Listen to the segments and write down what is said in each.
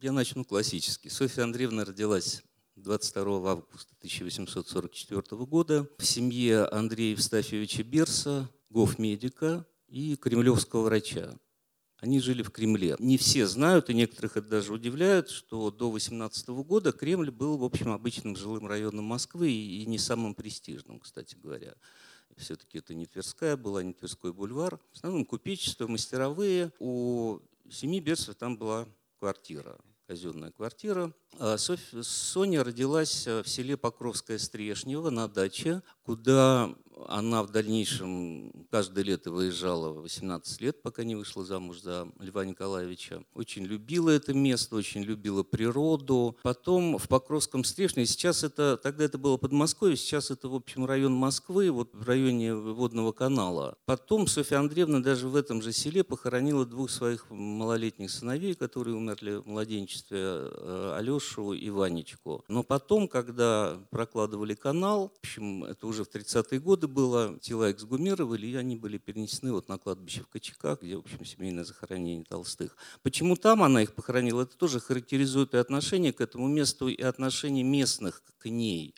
Я начну классически. Софья Андреевна родилась 22 августа 1844 года в семье Андрея Евстафьевича Берса, гофмедика и кремлевского врача. Они жили в Кремле. Не все знают, и некоторых это даже удивляет, что до 18 года Кремль был, в общем, обычным жилым районом Москвы и не самым престижным, кстати говоря. Все-таки это не Тверская была, не Тверской бульвар. В основном купечество, мастеровые. У семьи Берсов там была квартира казенная квартира. А Соня родилась в селе Покровское Стрешнево на даче, куда она в дальнейшем каждое лето выезжала 18 лет, пока не вышла замуж за Льва Николаевича. Очень любила это место, очень любила природу. Потом в Покровском Стрешне, сейчас это, тогда это было Подмосковье, сейчас это, в общем, район Москвы, вот в районе Водного канала. Потом Софья Андреевна даже в этом же селе похоронила двух своих малолетних сыновей, которые умерли в младенчестве, э, Алешу и Ванечку. Но потом, когда прокладывали канал, в общем, это уже в 30-е годы было, тела эксгумировали, и они были перенесены вот на кладбище в Кочеках, где, в общем, семейное захоронение Толстых. Почему там она их похоронила, это тоже характеризует и отношение к этому месту, и отношение местных к ней.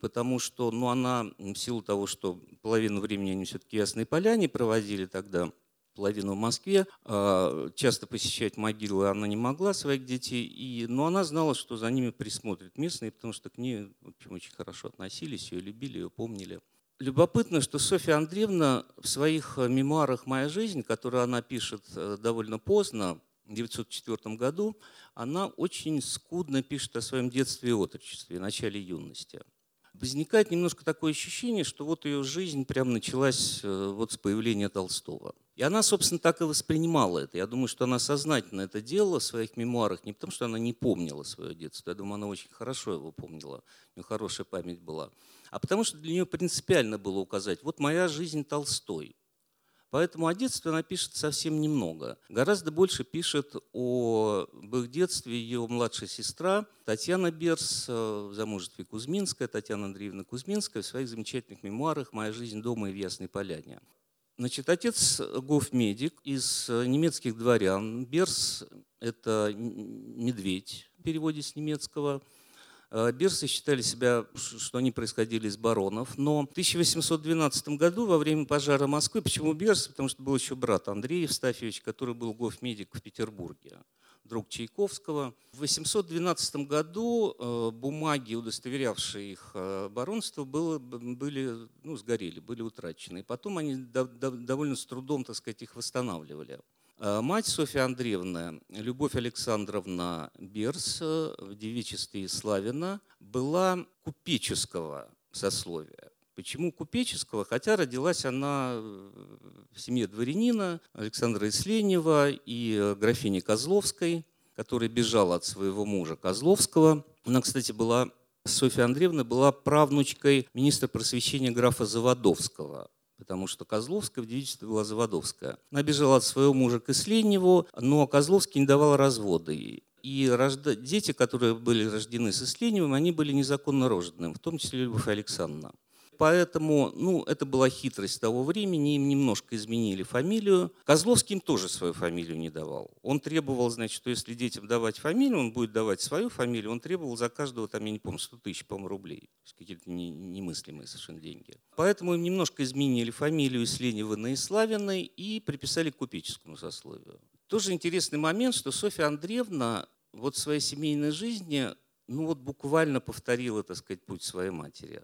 Потому что ну, она, в силу того, что половину времени они все-таки Ясной Поляне проводили тогда, половину в Москве. А, часто посещать могилы она не могла своих детей, и, но она знала, что за ними присмотрят местные, потому что к ней в общем, очень хорошо относились, ее любили, ее помнили. Любопытно, что Софья Андреевна в своих э, мемуарах «Моя жизнь», которые она пишет э, довольно поздно, в 1904 году, она очень скудно пишет о своем детстве и отрочестве, начале юности. Возникает немножко такое ощущение, что вот ее жизнь прям началась э, вот с появления Толстого. И она, собственно, так и воспринимала это. Я думаю, что она сознательно это делала в своих мемуарах, не потому что она не помнила свое детство, я думаю, она очень хорошо его помнила, у нее хорошая память была а потому что для нее принципиально было указать, вот моя жизнь Толстой. Поэтому о детстве она пишет совсем немного. Гораздо больше пишет о их детстве ее младшая сестра Татьяна Берс э, в замужестве Кузьминская, Татьяна Андреевна Кузьминская в своих замечательных мемуарах «Моя жизнь дома и в Ясной Поляне». Значит, отец гофмедик из немецких дворян. Берс – это медведь в переводе с немецкого – Э, Бирсы считали себя, что они происходили из баронов. Но в 1812 году, во время пожара Москвы, почему Бирсы? Потому что был еще брат Андрей Евстафьевич, который был гофмедик в Петербурге друг Чайковского. В 812 году э, бумаги, удостоверявшие их э, баронство, было, были, ну, сгорели, были утрачены. И потом они довольно с трудом, так сказать, их восстанавливали. Э, мать Софья Андреевна, Любовь Александровна Берс э, в девичестве Славина, была купеческого сословия. Почему купеческого? Хотя родилась она в семье дворянина Александра Исленева и графини Козловской, которая бежала от своего мужа Козловского. Она, кстати, была Софья Андреевна была правнучкой министра просвещения графа Заводовского потому что Козловская в девичестве была Заводовская. Она бежала от своего мужа к Исленеву, но Козловский не давал развода. И рожда... дети, которые были рождены с Исленевым, они были незаконно рожденными, в том числе Любовь Александровна. Поэтому, ну, это была хитрость того времени, им немножко изменили фамилию. Козловский им тоже свою фамилию не давал. Он требовал, значит, что если детям давать фамилию, он будет давать свою фамилию, он требовал за каждого, там, я не помню, 100 тысяч, по-моему, рублей. Какие-то немыслимые совершенно деньги. Поэтому им немножко изменили фамилию из Ленева на Иславиной и приписали к купеческому сословию. Тоже интересный момент, что Софья Андреевна вот в своей семейной жизни ну вот буквально повторила, так сказать, путь своей матери.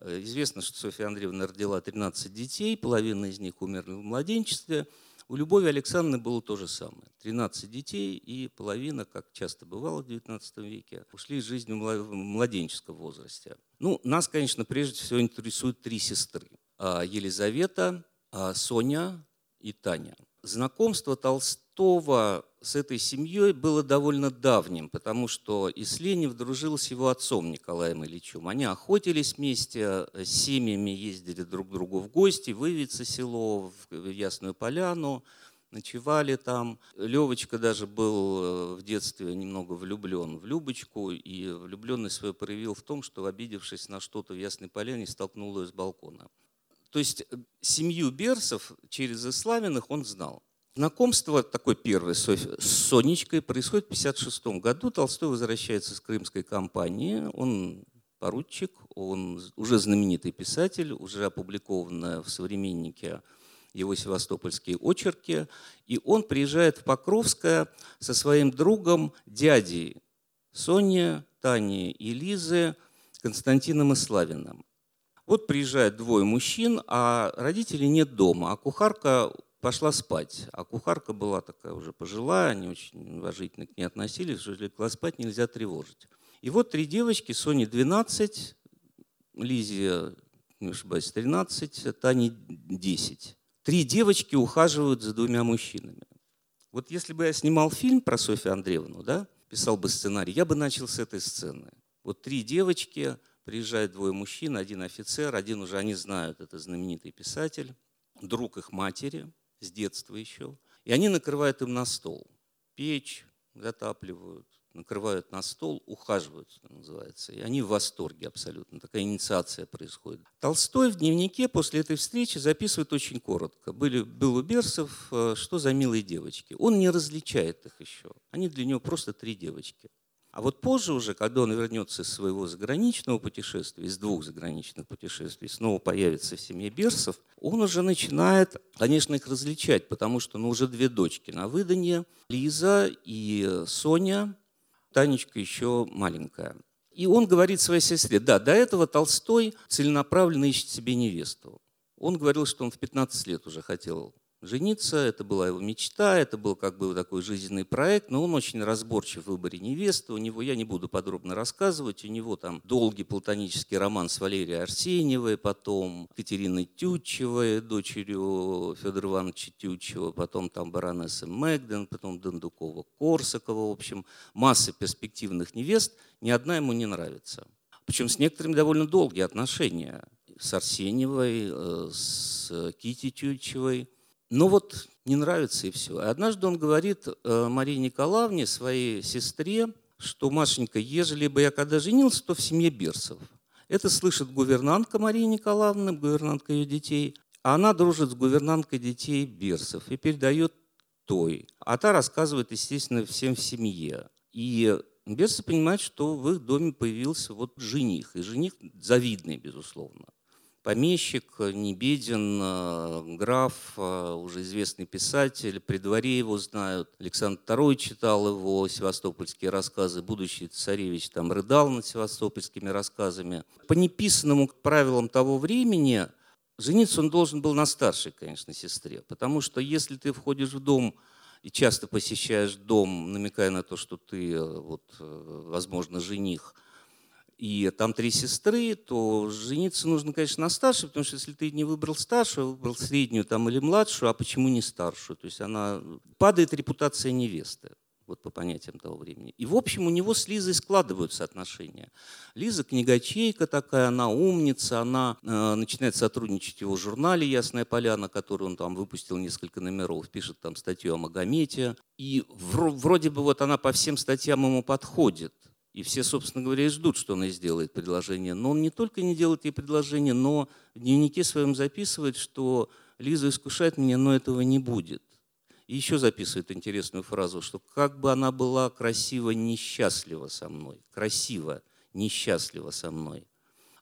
Э, известно, что Софья Андреевна родила 13 детей, половина из них умерли в младенчестве. У Любови Александровны было то же самое. 13 детей и половина, как часто бывало в XIX веке, ушли из жизни в младенческом возрасте. Ну, нас, конечно, прежде всего интересуют три сестры. А, Елизавета, а, Соня и Таня. Знакомство Толстого с этой семьей было довольно давним, потому что Исленев дружил с его отцом Николаем Ильичем. Они охотились вместе, с семьями ездили друг к другу в гости, в Ивице село, в Ясную Поляну, ночевали там. Левочка даже был э, в детстве немного влюблен в Любочку, и влюбленность свою проявил в том, что, обидевшись на что-то в Ясной Поляне, столкнул ее с балкона. То есть э, семью Берсов через Иславиных он знал. Знакомство такое первое с Сонечкой происходит в 1956 году. Толстой возвращается с крымской кампании. Он поручик, он уже знаменитый писатель, уже опубликованная в «Современнике» его севастопольские очерки. И он приезжает в Покровское со своим другом, дядей Сони, Тани и Лизы, Константином и Славиным. Вот приезжают двое мужчин, а родителей нет дома, а кухарка пошла спать. А кухарка была такая уже пожилая, они очень уважительно к ней относились, что легла спать, нельзя тревожить. И вот три девочки, Соне 12, Лизе, не ошибаюсь, 13, Тане 10. Три девочки ухаживают за двумя мужчинами. Вот если бы я снимал фильм про Софью Андреевну, да, писал бы сценарий, я бы начал с этой сцены. Вот три девочки, приезжают двое мужчин, один офицер, один уже они знают, это знаменитый писатель, друг их матери с детства еще. И они накрывают им на стол. Печь затапливают, накрывают на стол, ухаживают, называется. И они в восторге абсолютно. Такая инициация происходит. Толстой в дневнике после этой встречи записывает очень коротко. Были, был у Берсов, э, что за милые девочки. Он не различает их еще. Они для него просто три девочки. А вот позже уже, когда он вернется из своего заграничного путешествия, из двух заграничных путешествий, снова появится в семье Берсов, он уже начинает, конечно, их различать, потому что ну, уже две дочки на выданье, Лиза и Соня, Танечка еще маленькая. И он говорит своей сестре, да, до этого Толстой целенаправленно ищет себе невесту. Он говорил, что он в 15 лет уже хотел жениться, это была его мечта, это был как бы такой жизненный проект, но он очень разборчив в выборе невесты. У него, я не буду подробно рассказывать, у него там долгий платонический роман с Валерией Арсеньевой, потом Катериной Тютчевой, дочерью Федора Ивановича Тютчева, потом там баронесса Мэгден, потом Дондукова Корсакова, в общем, масса перспективных невест, ни одна ему не нравится. Причем с некоторыми довольно долгие отношения с Арсеньевой, э, с Кити Тютчевой – но вот не нравится и все. Однажды он говорит э, Марии Николаевне, своей сестре, что, Машенька, ежели бы я когда женился, то в семье Берсов. Это слышит гувернантка Марии Николаевны, гувернантка ее детей. А она дружит с гувернанткой детей Берсов и передает той. А та рассказывает, естественно, всем в семье. И Берсы понимают, что в их доме появился вот жених. И жених завидный, безусловно помещик, не беден, э, граф, э, уже известный писатель, при дворе его знают. Александр II читал его севастопольские рассказы, будущий царевич там рыдал над севастопольскими рассказами. По неписанному правилам того времени жениться он должен был на старшей, конечно, сестре, потому что если ты входишь в дом и часто посещаешь дом, намекая на то, что ты, э, вот, возможно, жених – и там три сестры, то жениться нужно, конечно, на старшей, потому что если ты не выбрал старшую, выбрал среднюю там, или младшую, а почему не старшую? То есть она падает репутация невесты вот по понятиям того времени. И, в общем, у него с Лизой складываются отношения. Лиза книгачейка такая, она умница, она э, начинает сотрудничать в его журнале «Ясная поляна», который он там выпустил несколько номеров, пишет там статью о Магомете. И вроде бы вот она по всем статьям ему подходит. И все, собственно говоря, и ждут, что он ей сделает предложение. Но он не только не делает ей предложение, но в дневнике своем записывает, что Лиза искушает меня, но этого не будет. И еще записывает интересную фразу, что как бы она была красиво несчастлива со мной. Красиво несчастлива со мной.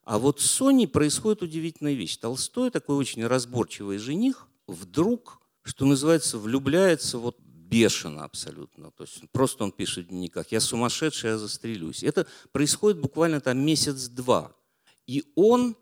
А вот с Соней происходит удивительная вещь. Толстой, такой очень разборчивый жених, вдруг, что называется, влюбляется вот бешено абсолютно. То есть просто он пишет в дневниках, я сумасшедший, я застрелюсь. Это происходит буквально там месяц-два. И он,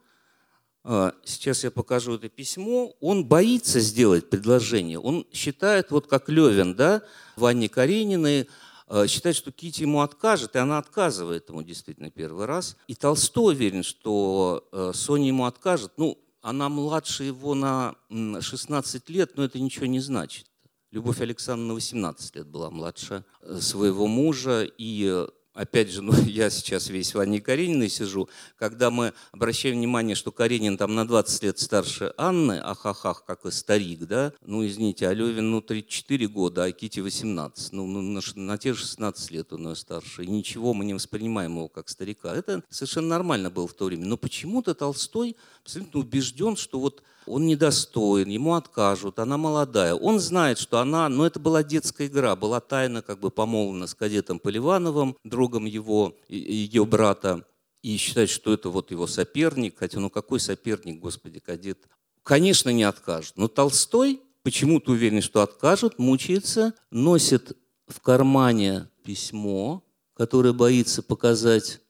а, сейчас я покажу это письмо, он боится сделать предложение. Он считает, вот как Левин, да, Ване Карениной, а, считает, что Кити ему откажет, и она отказывает ему действительно первый раз. И Толстой уверен, что а, Соня ему откажет. Ну, она младше его на 16 лет, но это ничего не значит. Любовь Александровна 18 лет была младше э, своего мужа. И э, опять же, ну, я сейчас весь в Анне Карениной сижу, когда мы обращаем внимание, что Каренин там на 20 лет старше Анны, ахахах, как и старик, да, ну, извините, а Левин, ну, 34 года, а Кити 18, ну, ну на, на те же 16 лет он ее старше, и ничего, мы не воспринимаем его как старика. Это совершенно нормально было в то время. Но почему-то Толстой абсолютно убежден, что вот он недостоин, ему откажут, она молодая. Он знает, что она, ну это была детская игра, была тайна как бы помолвлена с кадетом Поливановым, другом его, ее брата, и считает, что это вот его соперник, хотя ну какой соперник, господи, кадет? Конечно, не откажут. Но Толстой почему-то уверен, что откажут, мучается, носит в кармане письмо, которое боится показать,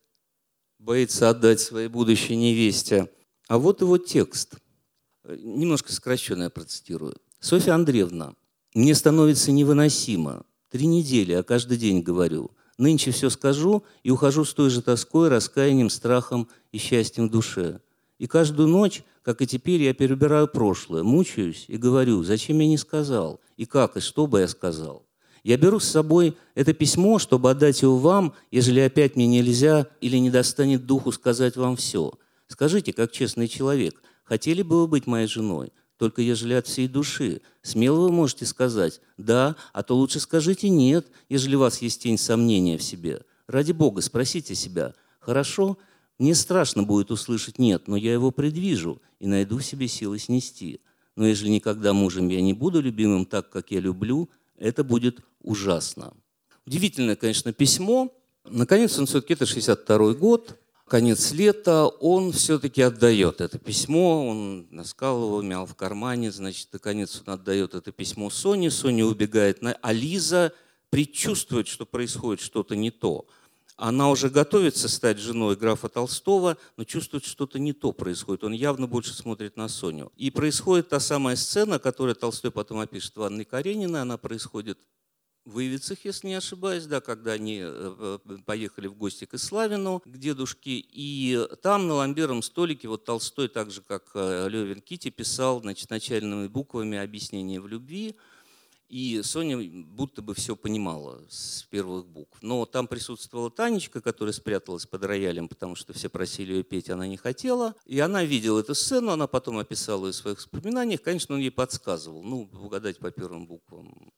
боится отдать своей будущей невесте. А вот его текст. Немножко сокращенно я процитирую. «Софья Андреевна, мне становится невыносимо. Три недели, а каждый день говорю. Нынче все скажу и ухожу с той же тоской, раскаянием, страхом и счастьем в душе. И каждую ночь, как и теперь, я перебираю прошлое, мучаюсь и говорю, зачем я не сказал, и как, и что бы я сказал. Я беру с собой это письмо, чтобы отдать его вам, ежели опять мне нельзя или не достанет духу сказать вам все. Скажите, как честный человек, хотели бы вы быть моей женой? Только ежели от всей души. Смело вы можете сказать «да», а то лучше скажите «нет», ежели у вас есть тень сомнения в себе. Ради Бога, спросите себя «хорошо?» Мне страшно будет услышать «нет», но я его предвижу и найду в себе силы снести. Но ежели никогда мужем я не буду любимым так, как я люблю, это будет ужасно. Удивительное, конечно, письмо. Наконец, он все-таки, это 62 год, конец лета, он все-таки отдает это письмо, он наскал его, мял в кармане, значит, наконец он отдает это письмо Соне, Соня убегает, на... а Лиза предчувствует, что происходит что-то не то. Она уже готовится стать женой графа Толстого, но чувствует, что что-то не то происходит. Он явно больше смотрит на Соню. И происходит та самая сцена, которую Толстой потом опишет в Анне Карениной. Она происходит в Ивицах, если не ошибаюсь, да, когда они э, э, поехали в гости к Иславину, к дедушке, и там на ламбером столике вот Толстой, так же как э, Левин Кити, писал значит, начальными буквами объяснение в любви, и Соня будто бы все понимала с первых букв. Но там присутствовала Танечка, которая спряталась под роялем, потому что все просили ее петь, она не хотела. И она видела эту сцену, она потом описала ее в своих воспоминаниях. Конечно, он ей подсказывал. Ну, угадать по первым буквам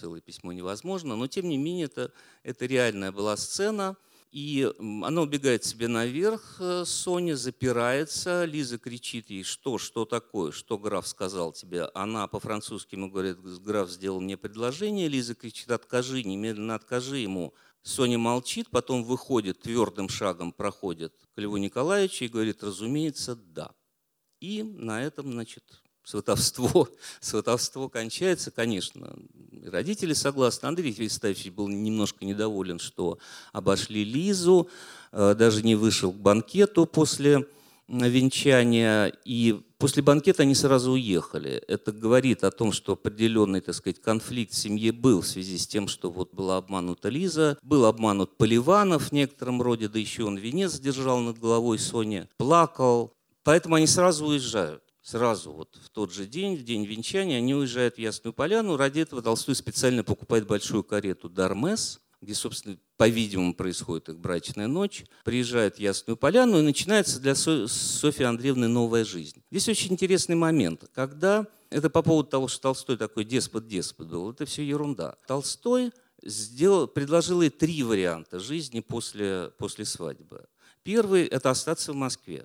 целое письмо невозможно, но тем не менее это, это реальная была сцена – и она убегает себе наверх, э, Соня запирается, Лиза кричит ей, что, что такое, что граф сказал тебе. Она по-французски ему говорит, граф сделал мне предложение, Лиза кричит, откажи, немедленно откажи ему. Соня молчит, потом выходит, твердым шагом проходит к Льву Николаевичу и говорит, разумеется, да. И на этом, значит, сватовство, сватовство кончается, конечно, родители согласны. Андрей Евстафьевич был немножко недоволен, что обошли Лизу, э, даже не вышел к банкету после венчания, и после банкета они сразу уехали. Это говорит о том, что определенный, так сказать, конфликт в семье был в связи с тем, что вот была обманута Лиза, был обманут Поливанов в некотором роде, да еще он венец держал над головой Сони, плакал. Поэтому они сразу уезжают сразу вот в тот же день, в день венчания, они уезжают в Ясную Поляну. Ради этого Толстой специально покупает большую карету «Дармес», где, собственно, по-видимому, происходит их брачная ночь, приезжает в Ясную Поляну, и начинается для Софьи Андреевны новая жизнь. Здесь очень интересный момент, когда, это по поводу того, что Толстой такой деспот-деспот был, это все ерунда. Толстой сделал, предложил ей три варианта жизни после, после свадьбы. Первый – это остаться в Москве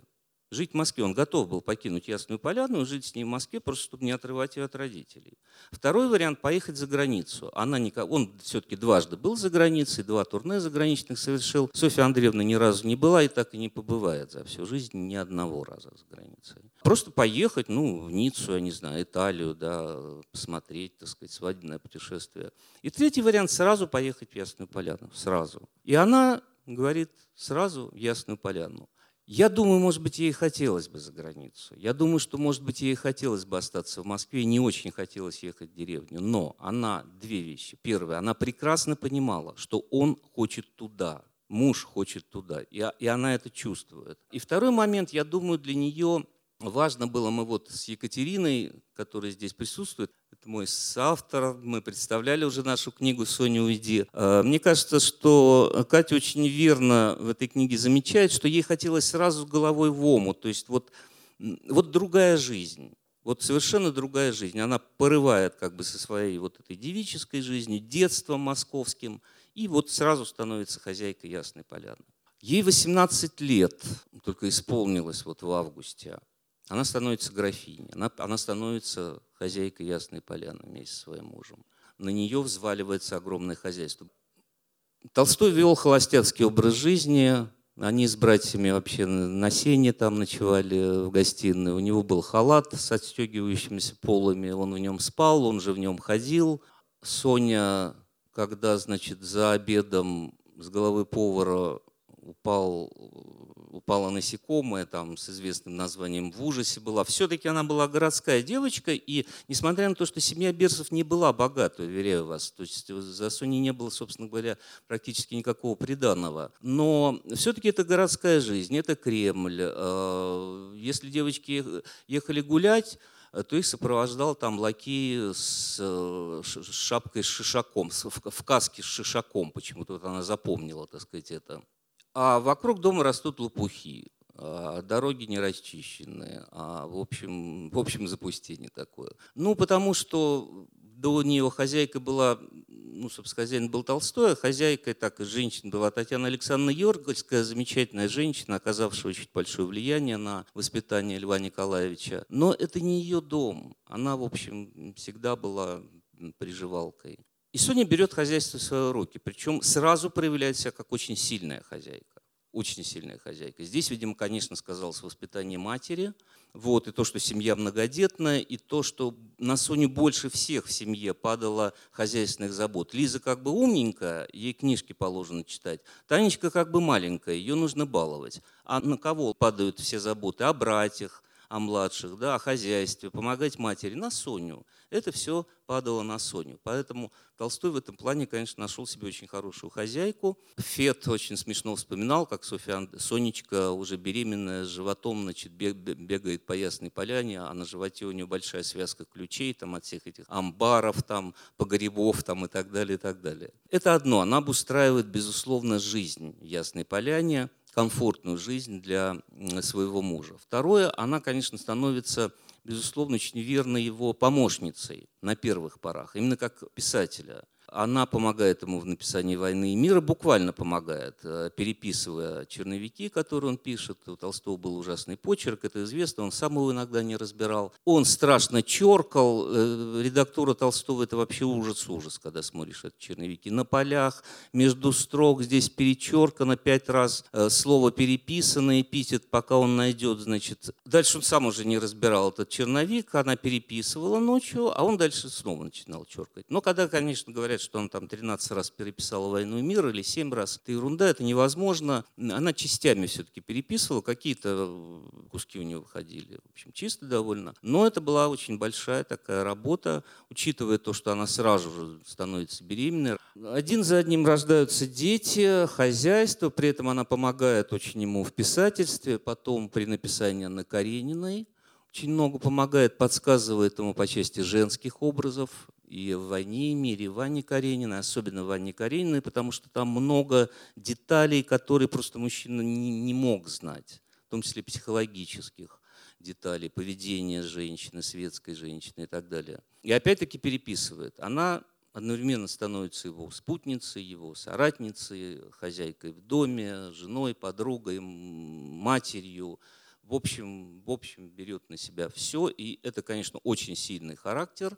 жить в Москве. Он готов был покинуть Ясную Поляну и жить с ней в Москве, просто чтобы не отрывать ее от родителей. Второй вариант – поехать за границу. Она никак... Он все-таки дважды был за границей, два турне заграничных совершил. Софья Андреевна ни разу не была и так и не побывает за всю жизнь ни одного раза за границей. Просто поехать, ну, в Ниццу, я не знаю, Италию, да, посмотреть, так сказать, свадебное путешествие. И третий вариант – сразу поехать в Ясную Поляну, сразу. И она говорит, сразу в Ясную Поляну. Я думаю, может быть, ей хотелось бы за границу. Я думаю, что, может быть, ей хотелось бы остаться в Москве. Не очень хотелось ехать в деревню. Но она две вещи. Первое, она прекрасно понимала, что он хочет туда. Муж хочет туда. И, и она это чувствует. И второй момент, я думаю, для нее важно было, мы вот с Екатериной, которая здесь присутствует, мой соавтор, мы представляли уже нашу книгу «Соня, уйди». А, мне кажется, что Катя очень верно в этой книге замечает, что ей хотелось сразу головой в омут, то есть вот, вот другая жизнь. Вот совершенно другая жизнь. Она порывает как бы со своей вот этой девической жизнью, детством московским, и вот сразу становится хозяйкой Ясной Поляны. Ей 18 лет только исполнилось вот в августе. Она становится графиней, она, она становится хозяйкой Ясной Поляны вместе со своим мужем. На нее взваливается огромное хозяйство. Толстой вел холостяцкий образ жизни, они с братьями вообще на сене там ночевали в гостиной. У него был халат с отстегивающимися полами, он в нем спал, он же в нем ходил. Соня, когда, значит, за обедом с головы повара упал упала насекомое там с известным названием в ужасе была. Все-таки она была городская девочка, и несмотря на то, что семья Берсов не была богата, уверяю вас, то есть за Соней не было, собственно говоря, практически никакого приданного, но все-таки это городская жизнь, это Кремль. А, если девочки ехали гулять, то их сопровождал там лакей с шапкой с шишаком, в каске с шишаком, почему-то вот она запомнила, так сказать, это. А вокруг дома растут лопухи, а дороги не расчищены, а в общем, в общем запустение такое. Ну, потому что до нее хозяйка была, ну, собственно, хозяин был Толстой, а хозяйкой так и женщина была Татьяна Александровна Йоргольская, замечательная женщина, оказавшая очень большое влияние на воспитание Льва Николаевича. Но это не ее дом. Она, в общем, всегда была приживалкой. И Соня берет хозяйство в свои руки, причем сразу проявляет себя как очень сильная хозяйка. Очень сильная хозяйка. Здесь, видимо, конечно, сказалось воспитание матери, вот, и то, что семья многодетная, и то, что на Соню больше всех в семье падало хозяйственных забот. Лиза как бы умненькая, ей книжки положено читать. Танечка как бы маленькая, ее нужно баловать. А на кого падают все заботы? О братьях, о младших, да, о хозяйстве, помогать матери, на Соню. Это все падало на Соню. Поэтому Толстой в этом плане, конечно, нашел себе очень хорошую хозяйку. Фет очень смешно вспоминал, как Софья, Сонечка уже беременная, с животом значит, бегает по Ясной Поляне, а на животе у нее большая связка ключей там, от всех этих амбаров, там, погребов там, и так далее, и так далее. Это одно. Она обустраивает, безусловно, жизнь Ясной Поляне, комфортную жизнь для своего мужа. Второе, она, конечно, становится безусловно, очень верно его помощницей на первых порах, именно как писателя – она помогает ему в написании «Войны и мира», буквально помогает, э, переписывая черновики, которые он пишет. У Толстого был ужасный почерк, это известно, он сам его иногда не разбирал. Он страшно черкал, э, редактора Толстого это вообще ужас-ужас, когда смотришь эти черновики. На полях, между строк здесь перечеркано пять раз, э, слово переписано, эпитет, пока он найдет, значит. Дальше он сам уже не разбирал этот черновик, она переписывала ночью, а он дальше снова начинал черкать. Но когда, конечно, говорят, что он там 13 раз переписала «Войну и мир» или 7 раз. Это ерунда, это невозможно. Она частями все-таки переписывала, какие-то э, куски у нее выходили, в общем, чисто довольно. Но это была очень большая такая работа, учитывая то, что она сразу же становится беременной. Один за одним рождаются дети, хозяйство, при этом она помогает очень ему в писательстве, потом при написании Анны Карениной, очень много помогает, подсказывает ему по части женских образов и в «Войне и мире», и Карениной, особенно в Ване Карениной, потому что там много деталей, которые просто мужчина не, не мог знать, в том числе психологических деталей, поведения женщины, светской женщины и так далее. И опять-таки переписывает. Она одновременно становится его спутницей, его соратницей, хозяйкой в доме, женой, подругой, матерью, в общем, в общем берет на себя все, и это, конечно, очень сильный характер,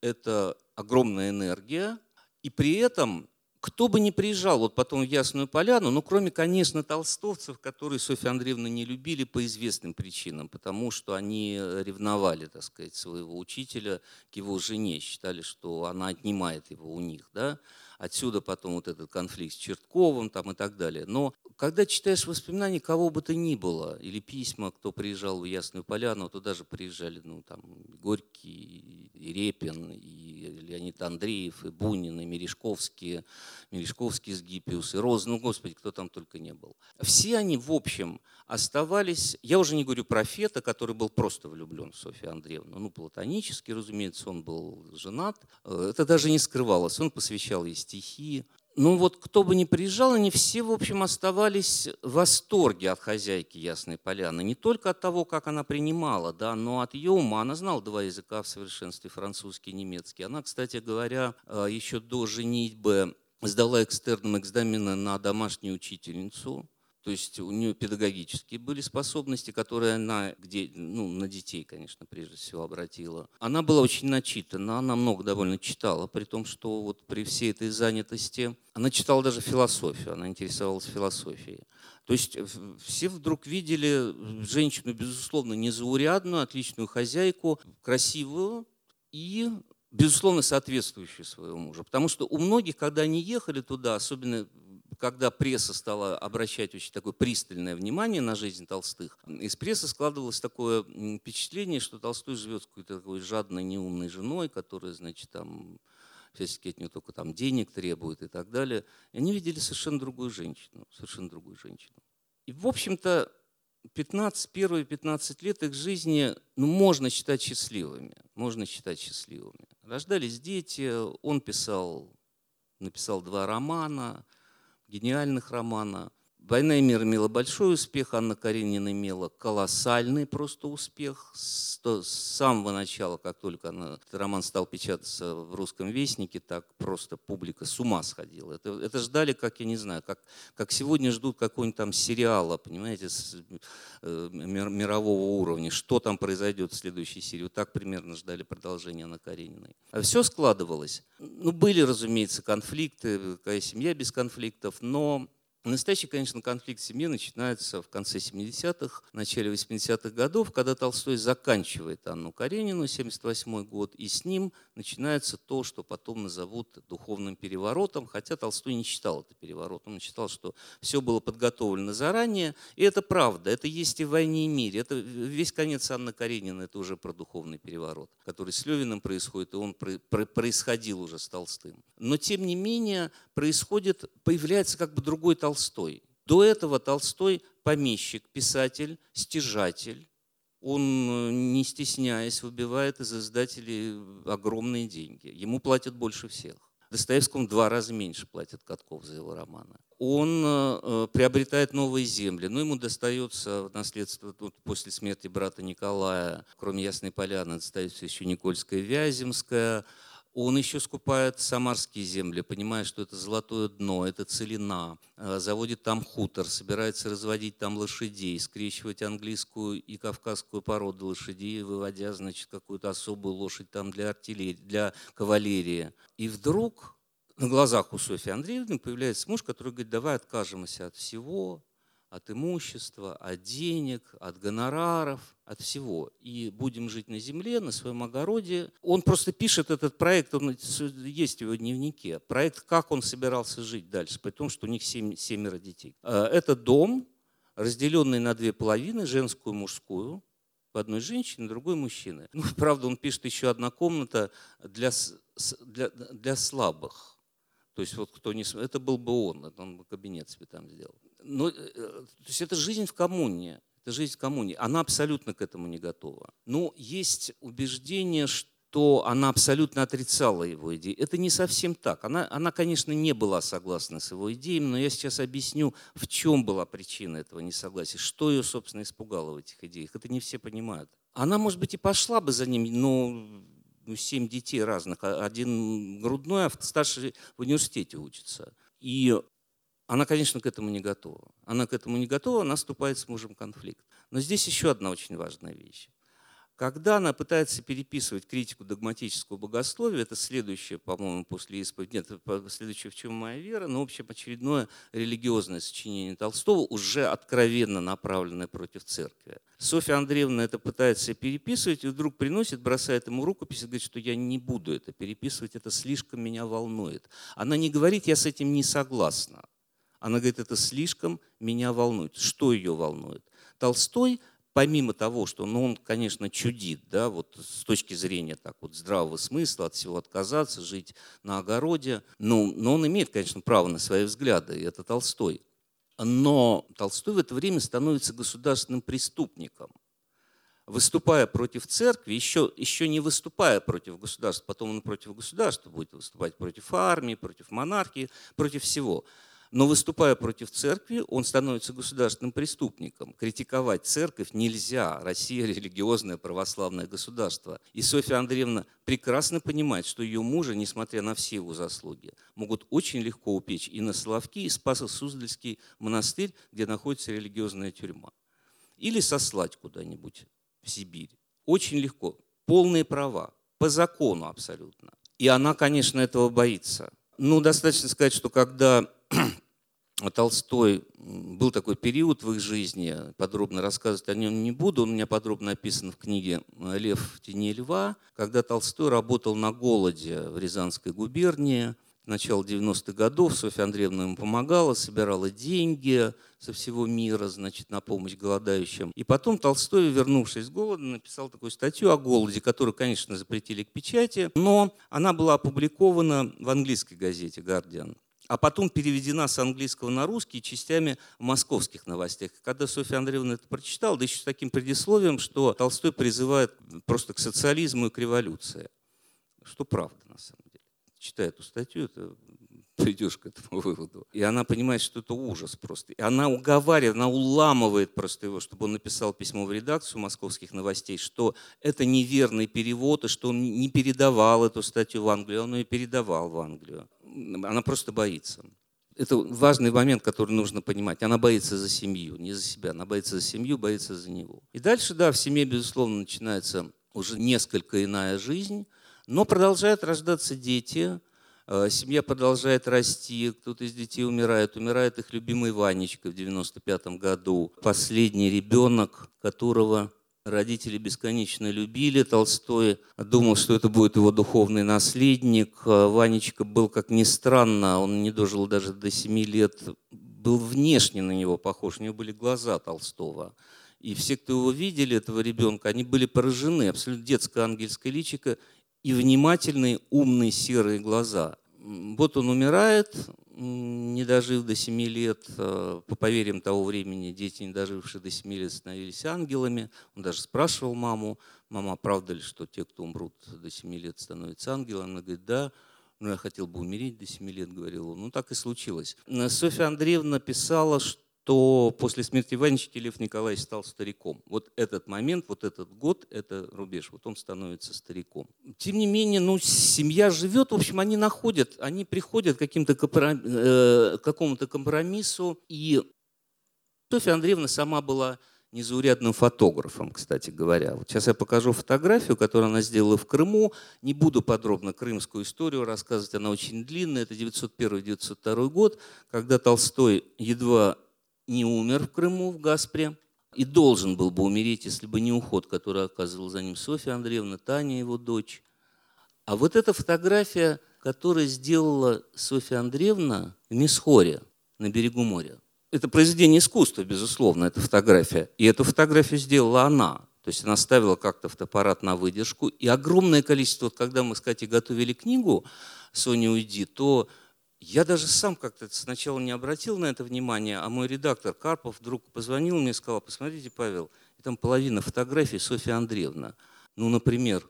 это огромная энергия, и при этом кто бы ни приезжал вот потом в Ясную Поляну, ну, кроме, конечно, толстовцев, которые Софья Андреевна не любили по известным причинам, потому что они ревновали, так сказать, своего учителя к его жене, считали, что она отнимает его у них, да, Отсюда потом вот этот конфликт с Чертковым там и так далее. Но когда читаешь воспоминания кого бы то ни было, или письма, кто приезжал в Ясную Поляну, туда же приезжали ну, там, Горький, и Репин, и Леонид Андреев, и Бунин, и Мережковский, Мережковский с Гиппиус, и Роз, ну, господи, кто там только не был. Все они, в общем, оставались, я уже не говорю про Фета, который был просто влюблен в Софью Андреевну, ну, платонически, разумеется, он был женат, это даже не скрывалось, он посвящал ей стихи, ну вот кто бы ни приезжал, они все, в общем, оставались в восторге от хозяйки Ясной Поляны. Не только от того, как она принимала, да, но от ее ума. Она знала два языка в совершенстве, французский и немецкий. Она, кстати говоря, э, еще до женитьбы сдала экстерном экзамены на домашнюю учительницу То есть у нее педагогические были способности, которые она где, ну, на детей, конечно, прежде всего обратила. Она была очень начитана, она много довольно читала, при том, что вот при всей этой занятости она читала даже философию, она интересовалась философией. То есть все вдруг видели женщину, безусловно, незаурядную, отличную хозяйку, красивую и безусловно, соответствующую своему мужу. Потому что у многих, когда они ехали туда, особенно когда пресса стала обращать очень такое пристальное внимание на жизнь Толстых, из прессы складывалось такое впечатление, что Толстой живет с какой-то такой жадной, неумной женой, которая, значит, там всячески от нее только там денег требует и так далее. И они видели совершенно другую женщину, совершенно другую женщину. И, в общем-то, 15, первые 15 лет их жизни ну, можно считать счастливыми. Можно считать счастливыми. Рождались дети, он писал, написал два романа – гениальных романа. «Война и мир» имела большой успех, Анна Каренина имела колоссальный просто успех. С, самого начала, как только она, этот роман стал печататься в «Русском вестнике», так просто публика с ума сходила. Это, это ждали, как, я не знаю, как, как сегодня ждут какого-нибудь там сериала, понимаете, с, э, мирового уровня, что там произойдет в следующей серии. Вот так примерно ждали продолжения Анны Карениной. А все складывалось. Ну, были, разумеется, конфликты, какая семья без конфликтов, но Настоящий, конечно, конфликт в семье начинается в конце 70-х, начале 80-х годов, когда Толстой заканчивает Анну Каренину, 78 год, и с ним начинается то, что потом назовут духовным переворотом, хотя Толстой не считал это переворотом, он считал, что все было подготовлено заранее, и это правда, это есть и в «Войне и мире». Это весь конец Анны Каренина – это уже про духовный переворот, который с Левиным происходит, и он происходил уже с Толстым. Но, тем не менее, происходит, появляется как бы другой Толстой, Толстой. До этого Толстой помещик, писатель, стяжатель. Он, э, не стесняясь, выбивает из издателей огромные деньги. Ему платят больше всех. Достоевскому два раза меньше платят Катков за его романы. Он э, э приобретает новые земли, но ему достается наследство вот, после смерти брата Николая, кроме Ясной Поляны, достается еще Никольская Вяземская, он еще скупает самарские земли, понимая, что это золотое дно, это целина. Э, заводит там хутор, собирается разводить там лошадей, скрещивать английскую и кавказскую породу лошадей, выводя, значит, какую-то особую лошадь там для артиллерии, для кавалерии. И вдруг на глазах у Софьи Андреевны появляется муж, который говорит, давай откажемся от всего, от имущества, от денег, от гонораров, от всего. И будем жить на земле, на своем огороде. Он просто пишет этот проект, он есть в его дневнике. Проект, как он собирался жить дальше, при том, что у них семь, семеро детей. Э, это дом, разделенный на две половины, женскую и мужскую, в одной женщине, другой мужчины. Ну, правда, он пишет еще одна комната для, для, для слабых. То есть вот кто не... Это был бы он, он бы кабинет себе там сделал. Но, э, то есть это жизнь в коммуне. Это жизнь в коммуне. Она абсолютно к этому не готова. Но есть убеждение, что она абсолютно отрицала его идеи. Это не совсем так. Она, она, конечно, не была согласна с его идеями, но я сейчас объясню, в чем была причина этого несогласия, что ее, собственно, испугало в этих идеях. Это не все понимают. Она, может быть, и пошла бы за ним, но семь детей разных, а один грудной, а старший в университете учится. И она, конечно, к этому не готова. Она к этому не готова, она вступает с мужем в конфликт. Но здесь еще одна очень важная вещь. Когда она пытается переписывать критику догматического богословия, это следующее, по-моему, после исповеди, нет, следующее, в чем моя вера, но, в общем, очередное религиозное сочинение Толстого, уже откровенно направленное против церкви. Софья Андреевна это пытается переписывать, и вдруг приносит, бросает ему рукопись и говорит, что я не буду это переписывать, это слишком меня волнует. Она не говорит, я с этим не согласна. Она говорит, это слишком меня волнует. Что ее волнует? Толстой, помимо того, что ну, он, конечно, чудит, да, вот с точки зрения так вот здравого смысла, от всего отказаться, жить на огороде, ну, но он имеет, конечно, право на свои взгляды, и это Толстой. Но Толстой в это время становится государственным преступником выступая против церкви, еще, еще не выступая против государства, потом он против государства будет выступать против армии, против монархии, против всего. Но выступая против церкви, он становится государственным преступником. Критиковать церковь нельзя. Россия – религиозное православное государство. И Софья Андреевна прекрасно понимает, что ее мужа, несмотря на все его заслуги, могут очень легко упечь и на Соловки, и Спасо-Суздальский монастырь, где находится религиозная тюрьма. Или сослать куда-нибудь в Сибирь. Очень легко. Полные права. По закону абсолютно. И она, конечно, этого боится. Ну, достаточно сказать, что когда Толстой, был такой период в их жизни, подробно рассказывать о нем не буду, он у меня подробно описан в книге «Лев в тени льва», когда Толстой работал на голоде в Рязанской губернии, начала 90-х годов Софья Андреевна ему помогала, собирала деньги со всего мира, значит, на помощь голодающим. И потом Толстой, вернувшись с голода, написал такую статью о голоде, которую, конечно, запретили к печати, но она была опубликована в английской газете «Гардиан» а потом переведена с английского на русский частями в московских новостях. Когда Софья Андреевна это прочитала, да еще с таким предисловием, что Толстой призывает просто к социализму и к революции. Что правда, на самом деле. Читая эту статью, это придешь к этому выводу. И она понимает, что это ужас просто. И она уговаривает, она уламывает просто его, чтобы он написал письмо в редакцию московских новостей, что это неверный перевод, и что он не передавал эту статью в Англию, он ее передавал в Англию она просто боится. Это важный момент, который нужно понимать. Она боится за семью, не за себя. Она боится за семью, боится за него. И дальше, да, в семье, безусловно, начинается уже несколько иная жизнь, но продолжают рождаться дети, семья продолжает расти, кто-то из детей умирает, умирает их любимый Ванечка в 95 году, последний ребенок, которого Родители бесконечно любили. Толстой думал, что это будет его духовный наследник. Ванечка был, как ни странно, он не дожил даже до семи лет, был внешне на него похож. У него были глаза Толстого. И все, кто его видели, этого ребенка, они были поражены. Абсолютно детское ангельское личико и внимательные, умные серые глаза. Вот он умирает, не дожив до 7 лет, э, по поверьям того времени, дети, не дожившие до 7 лет, становились ангелами. Он даже спрашивал маму, мама, правда ли, что те, кто умрут до 7 лет, становятся ангелами? Она говорит, да. Ну, я хотел бы умереть до 7 лет, говорил он. Ну, так и случилось. Софья Андреевна писала, что что после смерти Ванечки Лев Николаевич стал стариком. Вот этот момент, вот этот год, это рубеж, вот он становится стариком. Тем не менее, ну, семья живет, в общем, они находят, они приходят к, каким-то э, какому-то компромиссу. И Софья Андреевна сама была незаурядным фотографом, кстати говоря. Вот сейчас я покажу фотографию, которую она сделала в Крыму. Не буду подробно крымскую историю рассказывать, она очень длинная. Это 901-902 год, когда Толстой едва не умер в Крыму, в Гаспре, и должен был бы умереть, если бы не уход, который оказывал за ним Софья Андреевна, Таня, его дочь. А вот эта фотография, которую сделала Софья Андреевна в Мисхоре на берегу моря. Это произведение искусства, безусловно, эта фотография. И эту фотографию сделала она. То есть она ставила как-то фотоаппарат на выдержку. И огромное количество, вот когда мы Катей готовили книгу «Соня, уйди», то я даже сам как-то сначала не обратил на это внимание, а мой редактор Карпов вдруг позвонил мне и сказал, посмотрите, Павел, и там половина фотографий Софья Андреевна. Ну, например,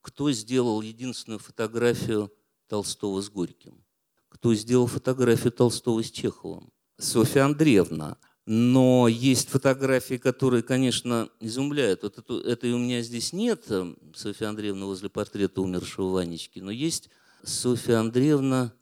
кто сделал единственную фотографию Толстого с Горьким? Кто сделал фотографию Толстого с Чеховым? Софья Андреевна. Но есть фотографии, которые, конечно, изумляют. Вот это, это у меня здесь нет, э, Софья Андреевна возле портрета умершего Ванечки, но есть Софья Андреевна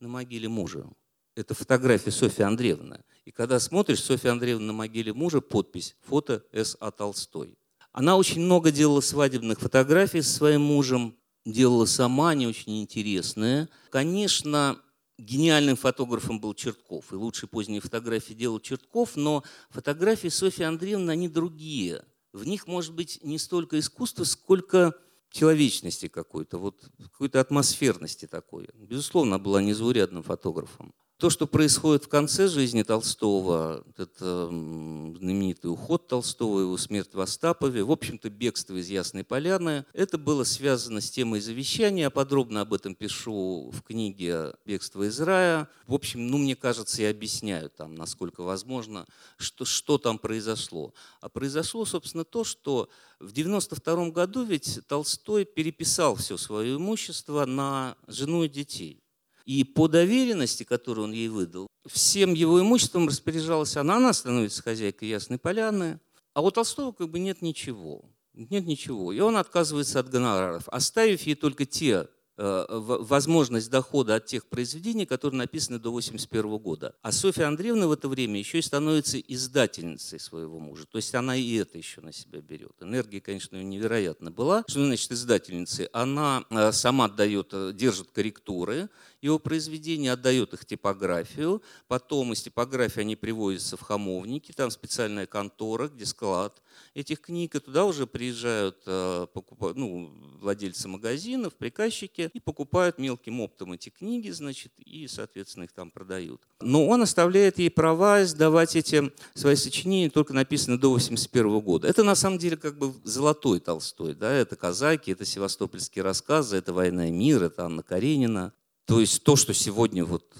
на могиле мужа. Это фотография Софьи Андреевны. И когда смотришь, Софья Андреевна на могиле мужа, подпись «Фото С.А. Толстой». Она очень много делала свадебных фотографий со своим мужем, делала сама, они очень интересные. Конечно, гениальным фотографом был Чертков, и лучшие поздние фотографии делал Чертков, но фотографии Софьи Андреевны, они другие. В них может быть не столько искусство, сколько человечности какой-то, вот какой-то атмосферности такой. Безусловно, была незаурядным фотографом. То, что происходит в конце жизни Толстого, это знаменитый уход Толстого, его смерть в Остапове, в общем-то, бегство из Ясной Поляны, это было связано с темой завещания. Я подробно об этом пишу в книге «Бегство из рая». В общем, ну, мне кажется, я объясняю там, насколько возможно, что, что там произошло. А произошло, собственно, то, что в 92 году ведь Толстой переписал все свое имущество на жену и детей. И по доверенности, которую он ей выдал, всем его имуществом распоряжалась она, она становится хозяйкой Ясной Поляны, а у Толстого как бы нет ничего. Нет ничего. И он отказывается от гонораров, оставив ей только те Э, возможность дохода от тех произведений, которые написаны до 1981 года. А Софья Андреевна в это время еще и становится издательницей своего мужа. То есть она и это еще на себя берет. Энергия, конечно, невероятно была. Что значит издательницей? Она э, сама дает, э, держит корректуры, его произведения, отдает их типографию, потом из типографии они привозятся в Хамовники, там специальная контора, где склад этих книг, и туда уже приезжают э, ну, владельцы магазинов, приказчики, и покупают мелким оптом эти книги, значит, и, соответственно, их там продают. Но он оставляет ей права издавать эти свои сочинения, только написанные до 1981 года. Это, на самом деле, как бы золотой Толстой, да, это казаки, это севастопольские рассказы, это «Война и мир», это Анна Каренина. То есть то, что сегодня вот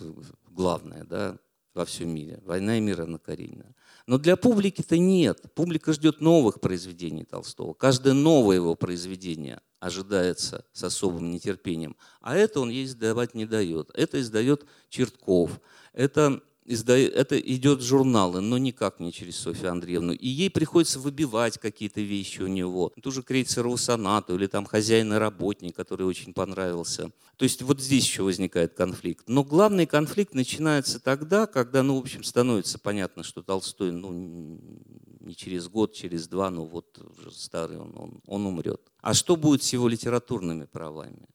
главное да, во всем мире. «Война и мир» Анна Каренина. Но для публики-то нет. Публика ждет новых произведений Толстого. Каждое новое его произведение ожидается с особым нетерпением. А это он ей издавать не дает. Это издает Чертков. Это это идет журналы, но никак не через Софью Андреевну. И ей приходится выбивать какие-то вещи у него. Ту же Крейцерову сонату или там хозяин и работник, который очень понравился. То есть вот здесь еще возникает конфликт. Но главный конфликт начинается тогда, когда, ну, в общем, становится понятно, что Толстой, ну, не через год, через два, ну вот уже старый он, он, он умрет. А что будет с его литературными правами?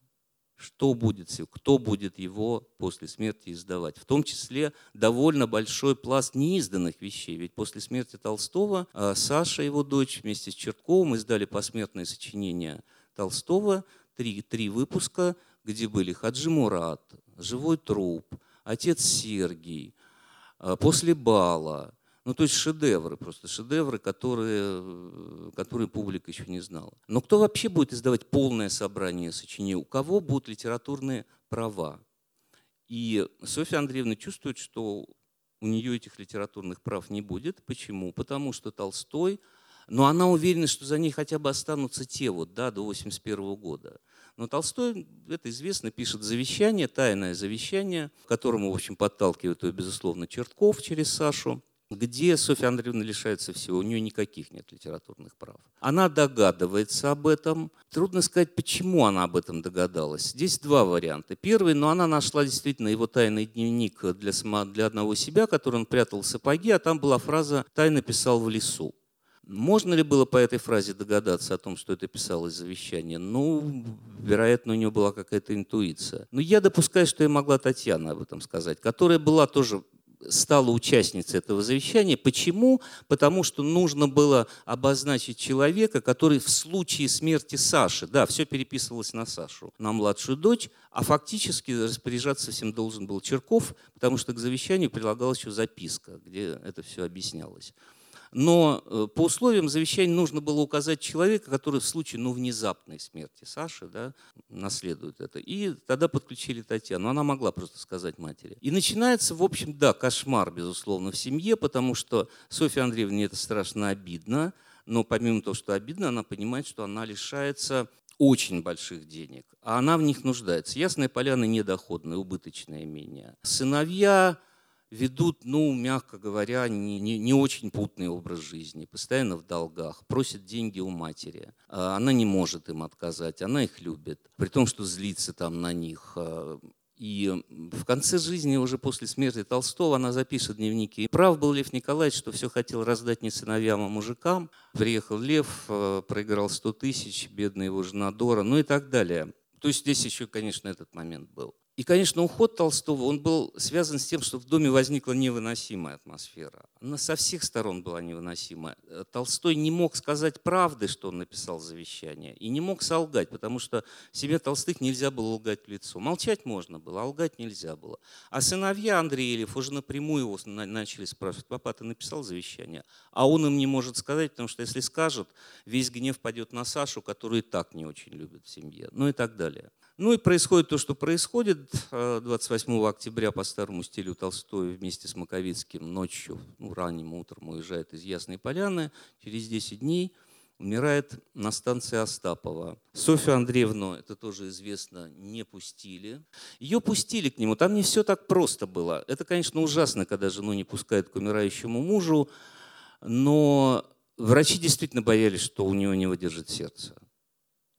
Что будет, кто будет его после смерти издавать. В том числе довольно большой пласт неизданных вещей. Ведь после смерти Толстого а, Саша, его дочь, вместе с Чертковым издали посмертное сочинение Толстого, три, три выпуска, где были Хаджи Мурат, Живой труп, Отец Сергий, а, После бала, ну, то есть шедевры, просто шедевры, которые, которые публика еще не знала. Но кто вообще будет издавать полное собрание сочинений? У кого будут литературные права? И Софья Андреевна чувствует, что у нее этих литературных прав не будет. Почему? Потому что Толстой, но она уверена, что за ней хотя бы останутся те вот, да, до 81 года. Но Толстой, это известно, пишет завещание, тайное завещание, которому, в общем, подталкивает его, безусловно, Чертков через Сашу где Софья Андреевна лишается всего, у нее никаких нет литературных прав. Она догадывается об этом. Трудно сказать, почему она об этом догадалась. Здесь два варианта. Первый, но она нашла действительно его тайный дневник для, для одного себя, который он прятал в сапоги, а там была фраза «тайно писал в лесу». Можно ли было по этой фразе догадаться о том, что это писалось завещание? Ну, вероятно, у нее была какая-то интуиция. Но я допускаю, что и могла Татьяна об этом сказать, которая была тоже стала участницей этого завещания. Почему? Потому что нужно было обозначить человека, который в случае смерти Саши, да, все переписывалось на Сашу, на младшую дочь, а фактически распоряжаться всем должен был Черков, потому что к завещанию прилагалась еще записка, где это все объяснялось. Но э, по условиям завещания нужно было указать человека, который в случае ну, внезапной смерти Саши да, наследует это. И тогда подключили Татьяну. Она могла просто сказать матери. И начинается, в общем, да, кошмар, безусловно, в семье, потому что Софья Андреевне это страшно обидно. Но помимо того, что обидно, она понимает, что она лишается очень больших денег, а она в них нуждается. Ясная поляна недоходное, убыточное имение. Сыновья ведут, ну, мягко говоря, не, не, не очень путный образ жизни, постоянно в долгах, просят деньги у матери. А она не может им отказать, она их любит, при том, что злится там на них. А, и в конце жизни, уже после смерти Толстого, она запишет дневники. И прав был Лев Николаевич, что все хотел раздать не сыновьям, а мужикам. Приехал Лев, а, проиграл 100 тысяч, бедная его жена Дора, ну и так далее. То есть здесь еще, конечно, этот момент был. И, конечно, уход Толстого, он был связан с тем, что в доме возникла невыносимая атмосфера. Она со всех сторон была невыносимая. Э, Толстой не мог сказать правды, что он написал завещание, и не мог солгать, потому что семье Толстых нельзя было лгать в лицо. Молчать можно было, а лгать нельзя было. А сыновья Андреев уже напрямую его начали спрашивать, папа, ты написал завещание? А он им не может сказать, потому что если скажет, весь гнев пойдет на Сашу, которую и так не очень любят в семье, ну и так далее. Ну и происходит то, что происходит. 28 э, октября по старому стилю Толстой вместе с Маковицким ночью, ну, ранним утром уезжает из Ясной Поляны. Через 10 дней умирает на станции Остапова. Софью Андреевну, это тоже известно, не пустили. Ее пустили к нему, там не все так просто было. Это, конечно, ужасно, когда жену не пускают к умирающему мужу, но врачи действительно боялись, что у него не выдержит сердце.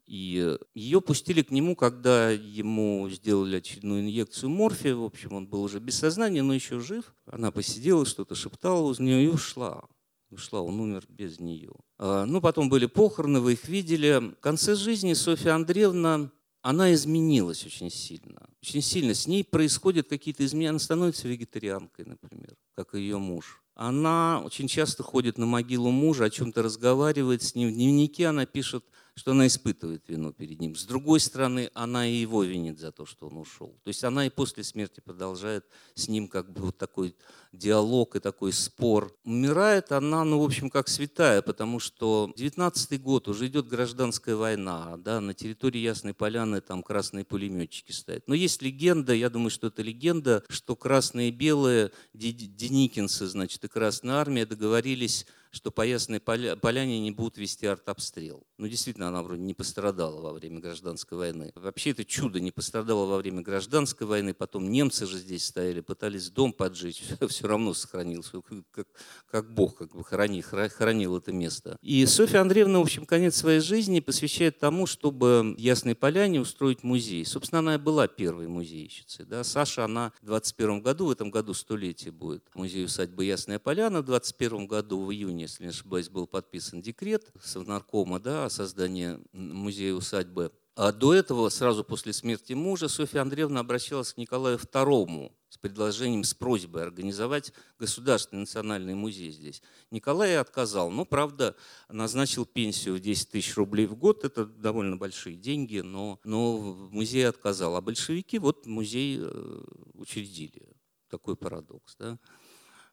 И ее пустили к нему, когда ему сделали очередную инъекцию морфия. В общем, он был уже без сознания, но еще жив. Она посидела, что-то шептала возле нее и ушла. Ушла, он умер без нее. А, ну, потом были похороны, вы их видели. В конце жизни Софья Андреевна, она изменилась очень сильно. Очень сильно. С ней происходят какие-то изменения. Она становится вегетарианкой, например, как и ее муж. Она очень часто ходит на могилу мужа, о чем-то разговаривает с ним. В дневнике она пишет – что она испытывает вину перед ним. С другой стороны, она и его винит за то, что он ушел. То есть она и после смерти продолжает с ним как бы вот такой диалог и такой спор. Умирает она, ну, в общем, как святая, потому что 19 год, уже идет гражданская война, да, на территории Ясной Поляны там красные пулеметчики стоят. Но есть легенда, я думаю, что это легенда, что красные и белые, Деникинсы, значит, и Красная Армия договорились что по Ясной Поляне не будут вести артобстрел. Ну, действительно, она вроде не пострадала во время гражданской войны. Вообще это чудо, не пострадала во время гражданской войны. Потом немцы же здесь стояли, пытались дом поджечь, все равно сохранился, как, как Бог как бы храни, хранил это место. И Софья Андреевна, в общем, конец своей жизни посвящает тому, чтобы в Ясной Поляне устроить музей. Собственно, она и была первой музейщицей. Да? Саша, она в 21 году, в этом году столетие будет, музей усадьбы Ясная Поляна в 21 году, в июне если не ошибаюсь, был подписан декрет Совнаркома да, о создании музея-усадьбы. А до этого, сразу после смерти мужа, Софья Андреевна обращалась к Николаю II с предложением, с просьбой организовать государственный национальный музей здесь. Николай отказал, но, правда, назначил пенсию в 10 тысяч рублей в год. Это довольно большие деньги, но, но музей отказал. А большевики вот музей э, учредили. Такой парадокс. Да?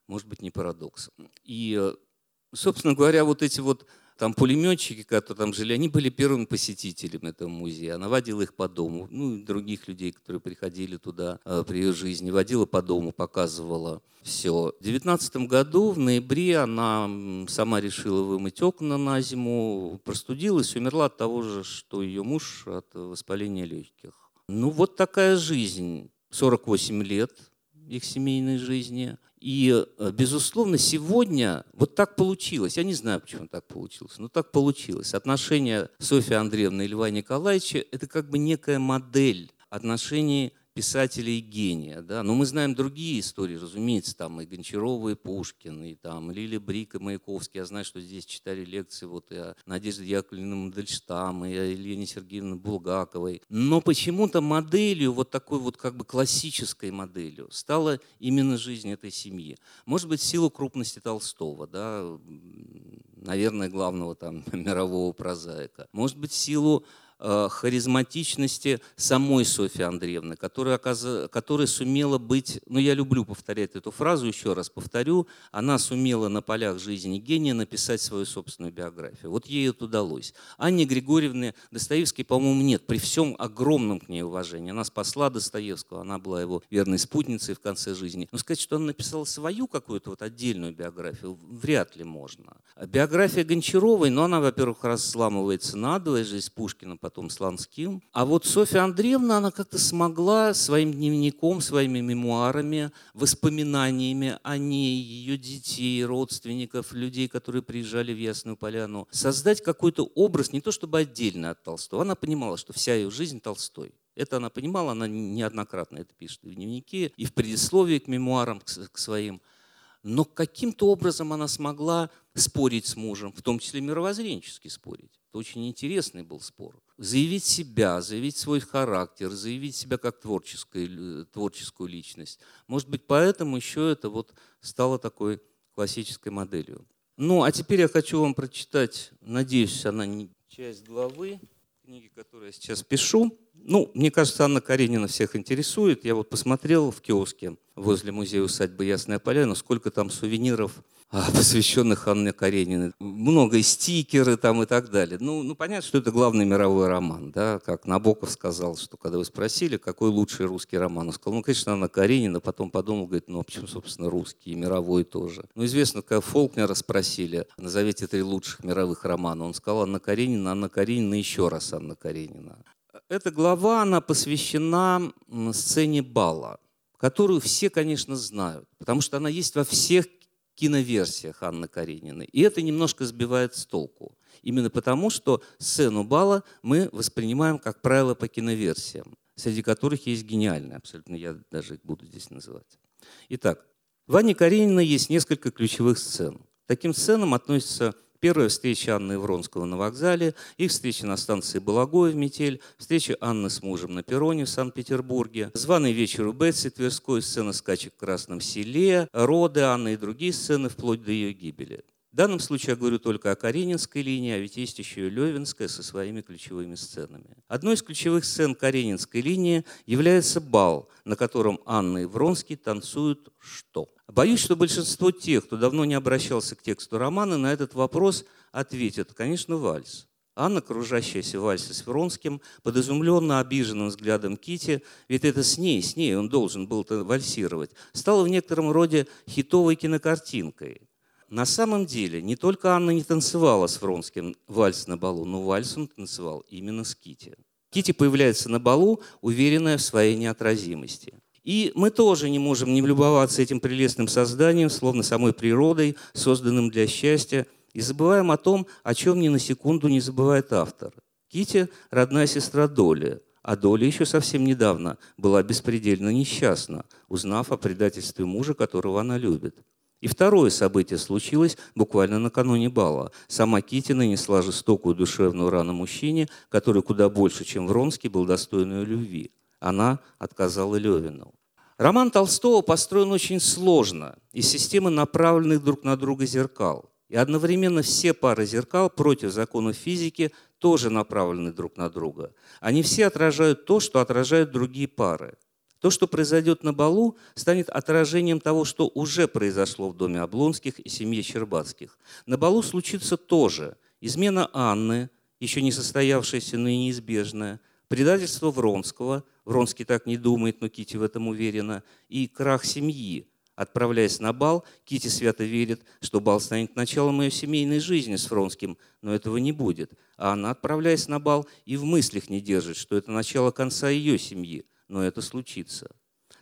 Может быть, не парадокс. И э, собственно говоря, вот эти вот там пулеметчики, которые там жили, они были первыми посетителями этого музея. Она водила их по дому, ну и других людей, которые приходили туда э, при ее жизни, водила по дому, показывала все. В девятнадцатом году, в ноябре, она сама решила вымыть окна на зиму, простудилась, умерла от того же, что ее муж от воспаления легких. Ну вот такая жизнь. 48 лет их семейной жизни. И, э, безусловно, сегодня вот так получилось. Я не знаю, почему так получилось, но так получилось. Отношения Софьи Андреевны и Льва Николаевича – это как бы некая модель отношений писателя и гения. Да? Но мы знаем другие истории, разумеется, там и Гончарова, и Пушкин, и там Лили Брик, и Маяковский. Я знаю, что здесь читали лекции вот и о Надежде Яковлевне Мандельштам, и о Елене Сергеевне Булгаковой. Но почему-то моделью, вот такой вот как бы классической моделью, стала именно жизнь этой семьи. Может быть, в силу крупности Толстого, да, наверное, главного там мирового прозаика. Может быть, в силу харизматичности самой Софьи Андреевны, которая, которая сумела быть, ну я люблю повторять эту фразу, еще раз повторю, она сумела на полях жизни гения написать свою собственную биографию. Вот ей это удалось. Анне Григорьевне Достоевской, по-моему, нет, при всем огромном к ней уважении. Она спасла Достоевского, она была его верной спутницей в конце жизни. Но сказать, что она написала свою какую-то вот отдельную биографию, вряд ли можно. Биография Гончаровой, но ну, она, во-первых, разламывается надвое, жизнь Пушкина, потом Сланским. А вот Софья Андреевна, она как-то смогла своим дневником, своими мемуарами, воспоминаниями о ней, ее детей, родственников, людей, которые приезжали в Ясную Поляну, создать какой-то образ, не то чтобы отдельно от Толстого. Она понимала, что вся ее жизнь Толстой. Это она понимала, она неоднократно это пишет и в дневнике, и в предисловии к мемуарам, к своим. Но каким-то образом она смогла спорить с мужем, в том числе мировоззренчески спорить. Это очень интересный был спор заявить себя, заявить свой характер, заявить себя как творческую, творческую личность. Может быть, поэтому еще это вот стало такой классической моделью. Ну, а теперь я хочу вам прочитать, надеюсь, она не часть главы книги, которую я сейчас пишу. Ну, мне кажется, Анна Каренина всех интересует. Я вот посмотрел в киоске возле музея усадьбы Ясная Поляна, сколько там сувениров а, посвященных Анне Карениной. Много и стикеры там и так далее. Ну, ну, понятно, что это главный мировой роман, да, как Набоков сказал, что когда вы спросили, какой лучший русский роман, он сказал, ну, конечно, Анна Каренина, потом подумал, говорит, ну, а почему, собственно, русский и мировой тоже. Ну, известно, когда Фолкнера спросили, назовите три лучших мировых романа, он сказал Анна Каренина, Анна Каренина, еще раз Анна Каренина. Эта глава, она посвящена сцене бала, которую все, конечно, знают, потому что она есть во всех киноверсиях Анны Карениной. И это немножко сбивает с толку. Именно потому, что сцену бала мы воспринимаем, как правило, по киноверсиям, среди которых есть гениальные абсолютно, я даже их буду здесь называть. Итак, в Анне Карениной есть несколько ключевых сцен. Таким сценам относятся Первая встреча Анны Вронского на вокзале, их встреча на станции Балагоя в Метель, встреча Анны с мужем на перроне в Санкт-Петербурге, званый вечер у Бетси Тверской, сцена скачек в Красном селе, роды Анны и другие сцены вплоть до ее гибели. В данном случае я говорю только о Каренинской линии, а ведь есть еще и Левинская со своими ключевыми сценами. Одной из ключевых сцен Каренинской линии является бал, на котором Анна и Вронский танцуют что? Боюсь, что большинство тех, кто давно не обращался к тексту романа, на этот вопрос ответят, конечно, вальс. Анна, кружащаяся в вальсе с Вронским, под изумленно обиженным взглядом Кити, ведь это с ней, с ней он должен был вальсировать, стала в некотором роде хитовой кинокартинкой – на самом деле не только Анна не танцевала с Вронским вальс на балу, но вальс он танцевал именно с Кити. Кити появляется на балу, уверенная в своей неотразимости. И мы тоже не можем не влюбоваться этим прелестным созданием, словно самой природой, созданным для счастья, и забываем о том, о чем ни на секунду не забывает автор. Кити – родная сестра Доли, а Доля еще совсем недавно была беспредельно несчастна, узнав о предательстве мужа, которого она любит. И второе событие случилось буквально накануне бала. Сама Кити нанесла жестокую душевную рану мужчине, который куда больше, чем Вронский, был достоин ее любви. Она отказала Левину. Роман Толстого построен очень сложно, из системы направленных друг на друга зеркал. И одновременно все пары зеркал против законов физики тоже направлены друг на друга. Они все отражают то, что отражают другие пары. То, что произойдет на балу, станет отражением того, что уже произошло в доме Облонских и семье Щербатских. На балу случится тоже измена Анны, еще не состоявшаяся, но и неизбежная, предательство Вронского, Вронский так не думает, но Кити в этом уверена, и крах семьи. Отправляясь на бал, Кити свято верит, что бал станет началом ее семейной жизни с Вронским, но этого не будет. А она, отправляясь на бал, и в мыслях не держит, что это начало конца ее семьи но это случится.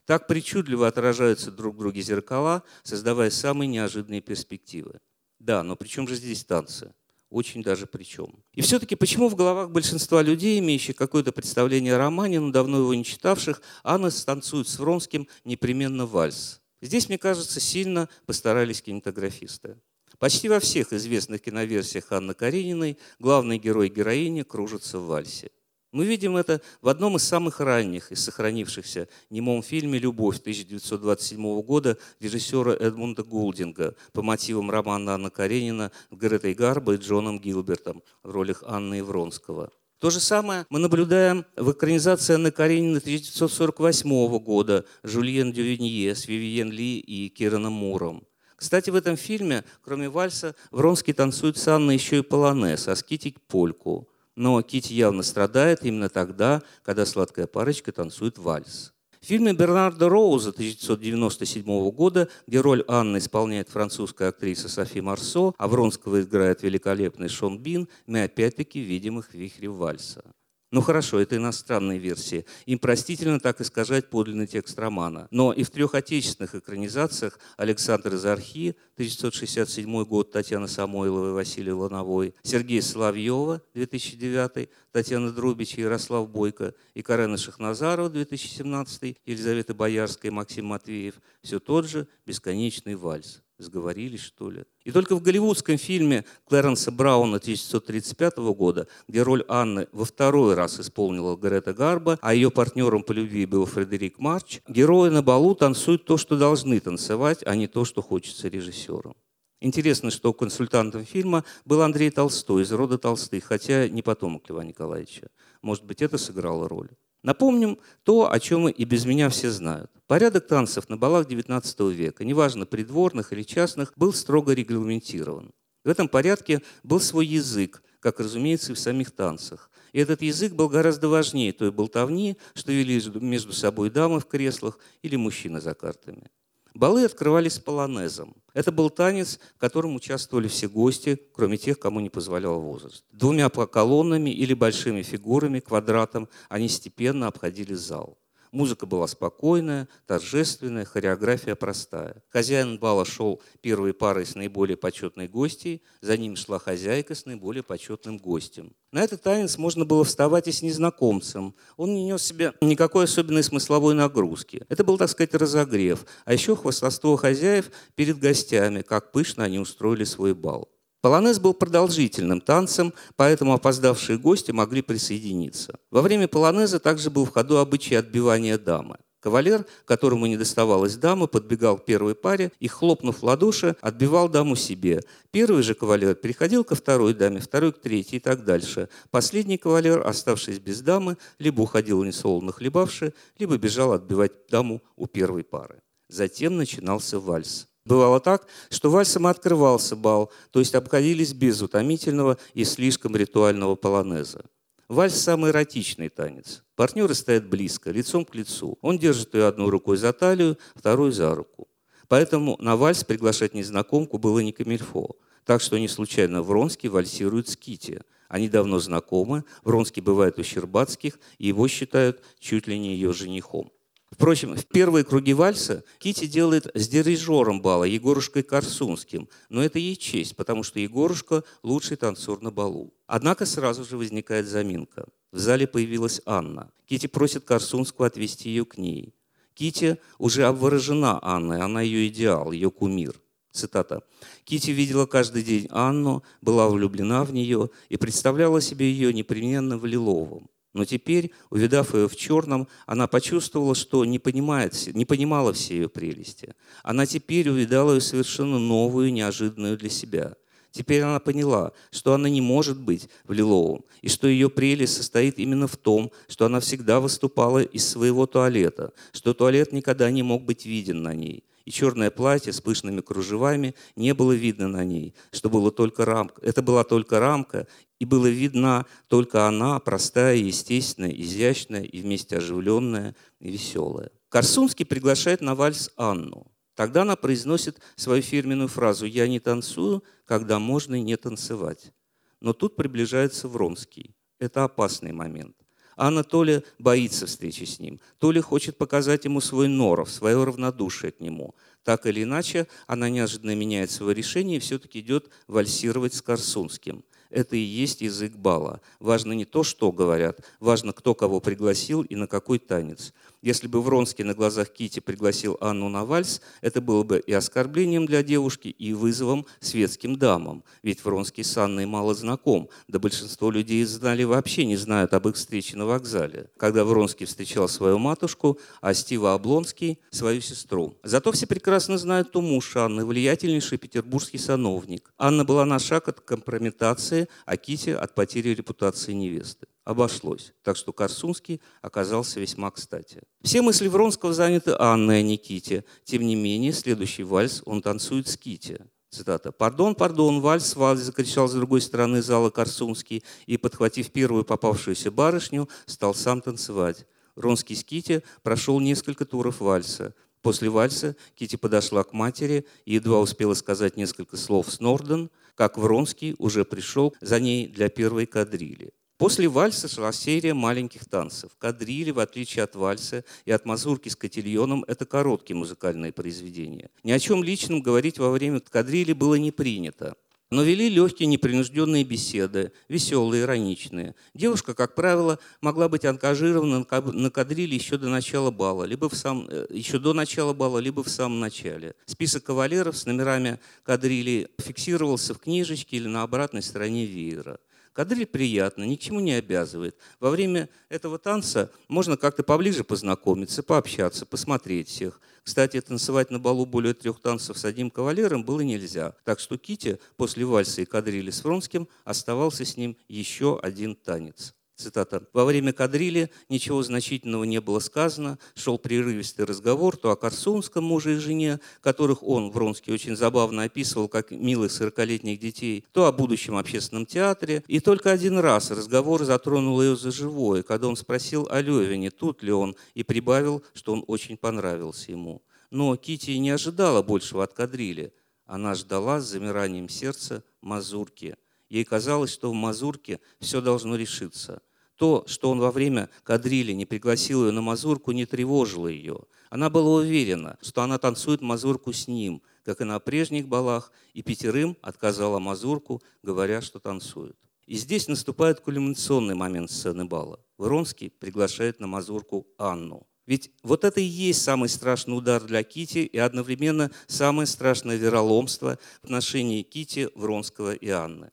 Так причудливо отражаются друг в друге зеркала, создавая самые неожиданные перспективы. Да, но при чем же здесь танцы? Очень даже при чем. И все-таки почему в головах большинства людей, имеющих какое-то представление о романе, но давно его не читавших, Анна станцует с Вронским непременно вальс? Здесь, мне кажется, сильно постарались кинематографисты. Почти во всех известных киноверсиях Анны Карениной главный герой и героиня кружатся в вальсе. Мы видим это в одном из самых ранних и сохранившихся немом фильме «Любовь» 1927 года режиссера Эдмунда Голдинга по мотивам романа Анна Каренина с Гретой Гарбо и Джоном Гилбертом в ролях Анны Ивронского. То же самое мы наблюдаем в экранизации Анны Карениной 1948 года «Жульен Дювинье» с Вивиен Ли и Кираном Муром. Кстати, в этом фильме, кроме вальса, Вронский танцует с Анной еще и полонез, а скитик – польку – но Кити явно страдает именно тогда, когда сладкая парочка танцует вальс. В фильме Бернарда Роуза 1997 года, где роль Анны исполняет французская актриса Софи Марсо, а Вронского играет великолепный Шон Бин, мы опять-таки видим их вихре вальса. Ну хорошо, это иностранные версии. Им простительно так искажать подлинный текст романа. Но и в трех отечественных экранизациях Александр из Архи, 1967 год, Татьяна Самойлова и Василий Лановой, Сергей Соловьева, 2009, Татьяна Друбич и Ярослав Бойко, и Карена Шахназарова, 2017, Елизавета Боярская и Максим Матвеев, все тот же бесконечный вальс. Сговорились, что ли? И только в голливудском фильме Клэренса Брауна 1935 года, где роль Анны во второй раз исполнила Грета Гарба, а ее партнером по любви был Фредерик Марч, герои на балу танцуют то, что должны танцевать, а не то, что хочется режиссеру. Интересно, что консультантом фильма был Андрей Толстой из рода Толстых, хотя не потомок Льва Николаевича. Может быть, это сыграло роль. Напомним то, о чем и без меня все знают. Порядок танцев на балах XIX века, неважно придворных или частных, был строго регламентирован. В этом порядке был свой язык, как, разумеется, и в самих танцах. И этот язык был гораздо важнее той болтовни, что вели между собой дамы в креслах или мужчины за картами. Балы открывались полонезом. Это был танец, в котором участвовали все гости, кроме тех, кому не позволял возраст. Двумя колоннами или большими фигурами, квадратом, они степенно обходили зал. Музыка была спокойная, торжественная, хореография простая. Хозяин бала шел первой парой с наиболее почетной гостьей, за ним шла хозяйка с наиболее почетным гостем. На этот танец можно было вставать и с незнакомцем. Он не нес себе никакой особенной смысловой нагрузки. Это был, так сказать, разогрев. А еще хвастовство хозяев перед гостями, как пышно они устроили свой бал. Полонез был продолжительным танцем, поэтому опоздавшие гости могли присоединиться. Во время полонеза также был в ходу обычай отбивания дамы. Кавалер, которому не доставалась дама, подбегал к первой паре и, хлопнув в ладоши, отбивал даму себе. Первый же кавалер переходил ко второй даме, второй к третьей и так дальше. Последний кавалер, оставшись без дамы, либо уходил несолоно хлебавши, либо бежал отбивать даму у первой пары. Затем начинался вальс. Бывало так, что вальсом открывался бал, то есть обходились без утомительного и слишком ритуального полонеза. Вальс – самый эротичный танец. Партнеры стоят близко, лицом к лицу. Он держит ее одной рукой за талию, второй за руку. Поэтому на вальс приглашать незнакомку было не камильфо. Так что не случайно Вронский вальсирует с Кити. Они давно знакомы, Вронский бывает у Щербатских, и его считают чуть ли не ее женихом. Впрочем, в первые круги вальса Кити делает с дирижером бала Егорушкой Корсунским, но это ей честь, потому что Егорушка – лучший танцор на балу. Однако сразу же возникает заминка. В зале появилась Анна. Кити просит Корсунского отвести ее к ней. Кити уже обворожена Анной, она ее идеал, ее кумир. Цитата. Кити видела каждый день Анну, была влюблена в нее и представляла себе ее непременно в лиловом. Но теперь, увидав ее в черном, она почувствовала, что не, понимает, не понимала все ее прелести. Она теперь увидала ее совершенно новую, неожиданную для себя. Теперь она поняла, что она не может быть в лиловом, и что ее прелесть состоит именно в том, что она всегда выступала из своего туалета, что туалет никогда не мог быть виден на ней, и черное платье с пышными кружевами не было видно на ней, что было только рамка. Это была только рамка, и было видно только она, простая, естественная, изящная и вместе оживленная и веселая. Корсунский приглашает на вальс Анну. Тогда она произносит свою фирменную фразу «Я не танцую, когда можно не танцевать». Но тут приближается Вронский. Это опасный момент. Анна то ли боится встречи с ним, то ли хочет показать ему свой норов, свое равнодушие к нему. Так или иначе, она неожиданно меняет свое решение и все-таки идет вальсировать с Корсунским это и есть язык бала. Важно не то, что говорят, важно, кто кого пригласил и на какой танец. Если бы Вронский на глазах Кити пригласил Анну на вальс, это было бы и оскорблением для девушки, и вызовом светским дамам. Ведь Вронский с Анной мало знаком, да большинство людей знали вообще не знают об их встрече на вокзале. Когда Вронский встречал свою матушку, а Стива Облонский – свою сестру. Зато все прекрасно знают ту муж Анны, влиятельнейший петербургский сановник. Анна была на шаг от компрометации, а Кити от потери репутации невесты обошлось. Так что Корсунский оказался весьма кстати. Все мысли Вронского заняты Анной, а не Ките. Тем не менее, следующий вальс он танцует с Кити. Цитата. «Пардон, пардон, вальс, вальс!» – закричал с другой стороны зала Корсунский и, подхватив первую попавшуюся барышню, стал сам танцевать. Вронский с Кити прошел несколько туров вальса. После вальса Кити подошла к матери и едва успела сказать несколько слов с Норден, как Вронский уже пришел за ней для первой кадрили. После вальса шла серия маленьких танцев. Кадрили, в отличие от вальса и от мазурки с котильоном, это короткие музыкальные произведения. Ни о чем личном говорить во время кадрили было не принято. Но вели легкие непринужденные беседы, веселые, ироничные. Девушка, как правило, могла быть ангажирована на кадриле еще до начала бала, либо в сам, э, еще до начала бала, либо в самом начале. Список кавалеров с номерами кадрили фиксировался в книжечке или на обратной стороне веера. Кадриль приятно, ни к чему не обязывает. Во время этого танца можно как-то поближе познакомиться, пообщаться, посмотреть всех. Кстати, танцевать на балу более трех танцев с одним кавалером было нельзя. Так что Кити после вальса и кадрили с Вронским оставался с ним еще один танец. Цитата. «Во время кадрили ничего значительного не было сказано, шел прерывистый разговор то о Корсунском муже и жене, которых он, Вронский, очень забавно описывал как милых сорокалетних детей, то о будущем общественном театре. И только один раз разговор затронул ее за живое, когда он спросил о Левине, тут ли он, и прибавил, что он очень понравился ему. Но Кити не ожидала большего от кадрили. Она ждала с замиранием сердца мазурки. Ей казалось, что в мазурке все должно решиться – то, что он во время кадрили не пригласил ее на мазурку, не тревожило ее. Она была уверена, что она танцует мазурку с ним, как и на прежних балах, и пятерым отказала мазурку, говоря, что танцует. И здесь наступает кульминационный момент сцены бала. Вронский приглашает на мазурку Анну. Ведь вот это и есть самый страшный удар для Кити и одновременно самое страшное вероломство в отношении Кити, Вронского и Анны.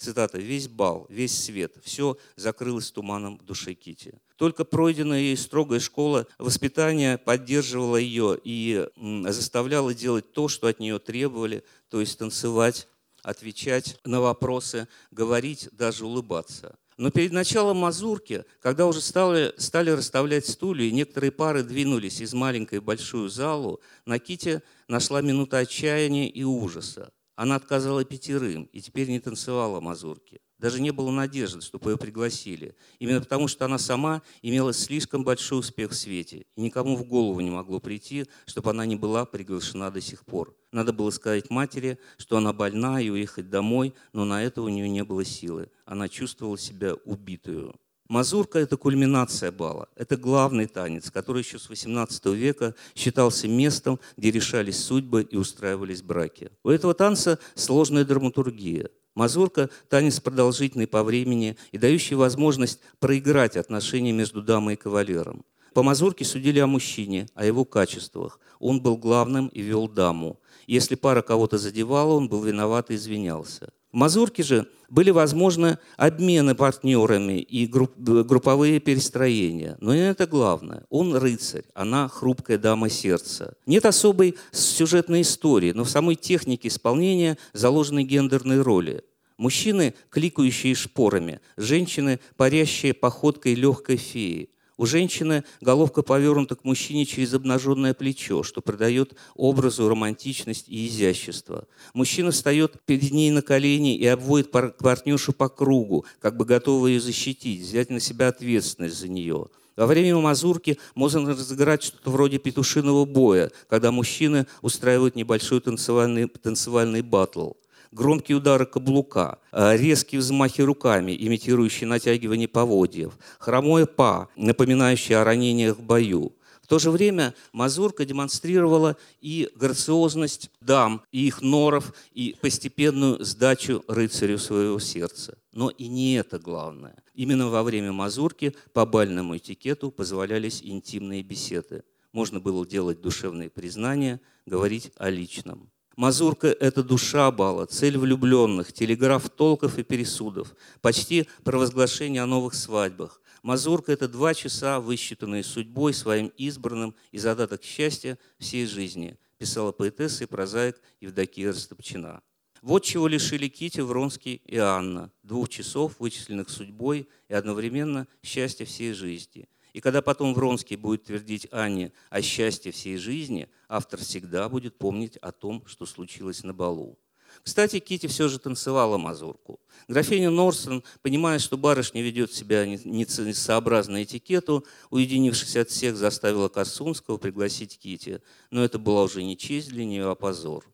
Цитата. «Весь бал, весь свет, все закрылось туманом в душе Кити. Только пройденная ей строгая школа воспитания поддерживала ее и заставляла делать то, что от нее требовали, то есть танцевать, отвечать на вопросы, говорить, даже улыбаться. Но перед началом мазурки, когда уже стали, стали расставлять стулья, и некоторые пары двинулись из маленькой в большую залу, на Ките нашла минута отчаяния и ужаса. Она отказала пятерым и теперь не танцевала мазурки. Даже не было надежды, чтобы ее пригласили. Именно потому, что она сама имела слишком большой успех в свете. И никому в голову не могло прийти, чтобы она не была приглашена до сих пор. Надо было сказать матери, что она больна и уехать домой, но на это у нее не было силы. Она чувствовала себя убитую. Мазурка – это кульминация бала. Это главный танец, который еще с XVIII века считался местом, где решались судьбы и устраивались браки. У этого танца сложная драматургия. Мазурка – танец продолжительный по времени и дающий возможность проиграть отношения между дамой и кавалером. По мазурке судили о мужчине, о его качествах. Он был главным и вел даму. Если пара кого-то задевала, он был виноват и извинялся. В мазурке же были возможны обмены партнерами и групповые перестроения. Но не это главное. Он рыцарь, она хрупкая дама сердца. Нет особой сюжетной истории, но в самой технике исполнения заложены гендерные роли. Мужчины, кликающие шпорами, женщины, парящие походкой легкой феи – у женщины головка повернута к мужчине через обнаженное плечо, что придает образу романтичность и изящество. Мужчина встает перед ней на колени и обводит партнершу по кругу, как бы готовый ее защитить, взять на себя ответственность за нее. Во время мазурки можно разыграть что-то вроде петушиного боя, когда мужчины устраивают небольшой танцевальный, танцевальный батл громкие удары каблука, э, резкие взмахи руками, имитирующие натягивание поводьев, хромое па, напоминающее о ранениях в бою. В то же время мазурка демонстрировала и грациозность дам, и их норов, и постепенную сдачу рыцарю своего сердца. Но и не это главное. Именно во время мазурки по бальному этикету позволялись интимные беседы. Можно было делать душевные признания, говорить о личном. Мазурка – это душа бала, цель влюбленных, телеграф толков и пересудов, почти провозглашение о новых свадьбах. Мазурка – это два часа, высчитанные судьбой, своим избранным и задаток счастья всей жизни, писала поэтесса и прозаик Евдокия Растопчина. Вот чего лишили Кити, Вронский и Анна – двух часов, вычисленных судьбой и одновременно счастья всей жизни – и когда потом Вронский будет твердить Анне о счастье всей жизни, автор всегда будет помнить о том, что случилось на балу. Кстати, Кити все же танцевала мазурку. Графиня Норсон, понимая, что барышня ведет себя несообразно этикету, уединившись от всех, заставила Корсунского пригласить Кити. Но это была уже не честь для нее, а позор.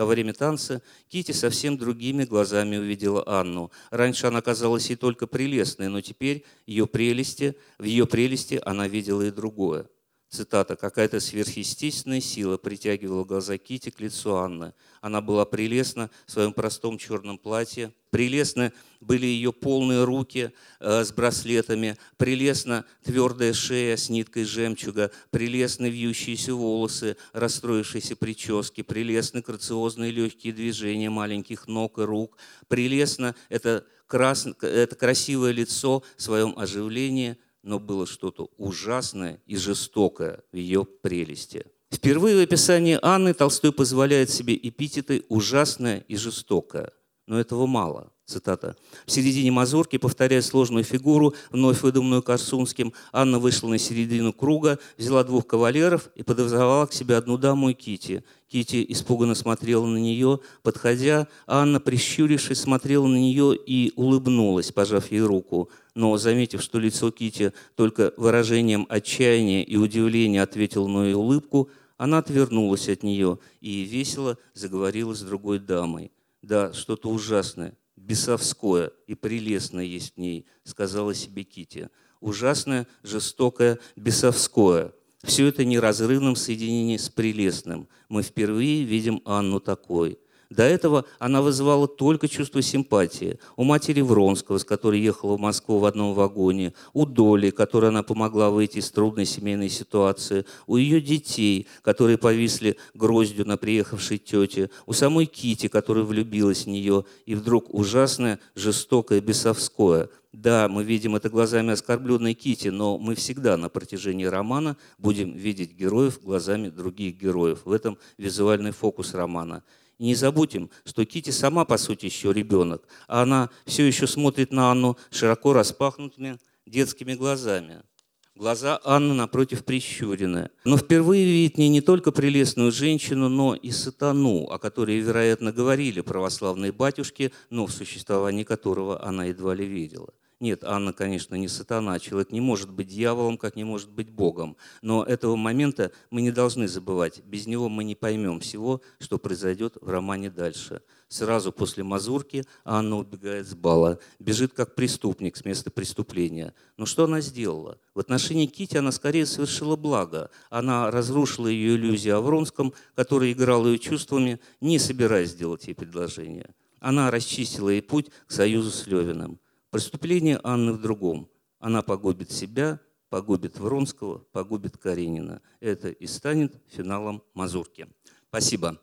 Во время танца Кити совсем другими глазами увидела Анну. Раньше она казалась ей только прелестной, но теперь ее прелести, в ее прелести она видела и другое. Цитата. «Какая-то сверхъестественная сила притягивала глаза Кити к лицу Анны. Она была прелестна в своем простом черном платье. Прелестны были ее полные руки э, с браслетами. Прелестна твердая шея с ниткой жемчуга. Прелестны вьющиеся волосы, расстроившиеся прически. Прелестны грациозные легкие движения маленьких ног и рук. Прелестно это, крас... это красивое лицо в своем оживлении – но было что-то ужасное и жестокое в ее прелести. Впервые в описании Анны Толстой позволяет себе эпитеты «ужасное» и «жестокое». Но этого мало. Цитата. В середине мазурки, повторяя сложную фигуру, вновь выдуманную Корсунским, Анна вышла на середину круга, взяла двух кавалеров и подозвала к себе одну даму и Кити. Кити испуганно смотрела на нее. Подходя, Анна, прищурившись, смотрела на нее и улыбнулась, пожав ей руку. Но, заметив, что лицо Кити только выражением отчаяния и удивления ответило на ее улыбку, она отвернулась от нее и весело заговорила с другой дамой. Да, что-то ужасное, бесовское и прелестное есть в ней, сказала себе Кити. Ужасное, жестокое, бесовское. Все это неразрывном соединении с прелестным. Мы впервые видим Анну такой – до этого она вызывала только чувство симпатии. У матери Вронского, с которой ехала в Москву в одном вагоне, у Доли, которой она помогла выйти из трудной семейной ситуации, у ее детей, которые повисли гроздью на приехавшей тете, у самой Кити, которая влюбилась в нее, и вдруг ужасное, жестокое, бесовское – да, мы видим это глазами оскорбленной Кити, но мы всегда на протяжении романа будем видеть героев глазами других героев. В этом визуальный фокус романа. И не забудем, что Кити сама, по сути, еще ребенок, а она все еще смотрит на Анну широко распахнутыми детскими глазами. Глаза Анны, напротив, прищурены. Но впервые видит не, не только прелестную женщину, но и сатану, о которой, вероятно, говорили православные батюшки, но в существовании которого она едва ли верила. Нет, Анна, конечно, не сатана. Человек не может быть дьяволом, как не может быть Богом. Но этого момента мы не должны забывать. Без него мы не поймем всего, что произойдет в романе дальше. Сразу после мазурки Анна убегает с бала, бежит как преступник с места преступления. Но что она сделала? В отношении Кити она скорее совершила благо. Она разрушила ее иллюзию о Вронском, который играл ее чувствами, не собираясь сделать ей предложение. Она расчистила ей путь к союзу с Левиным. Преступление Анны в другом. Она погубит себя, погубит Вронского, погубит Каренина. Это и станет финалом Мазурки. Спасибо.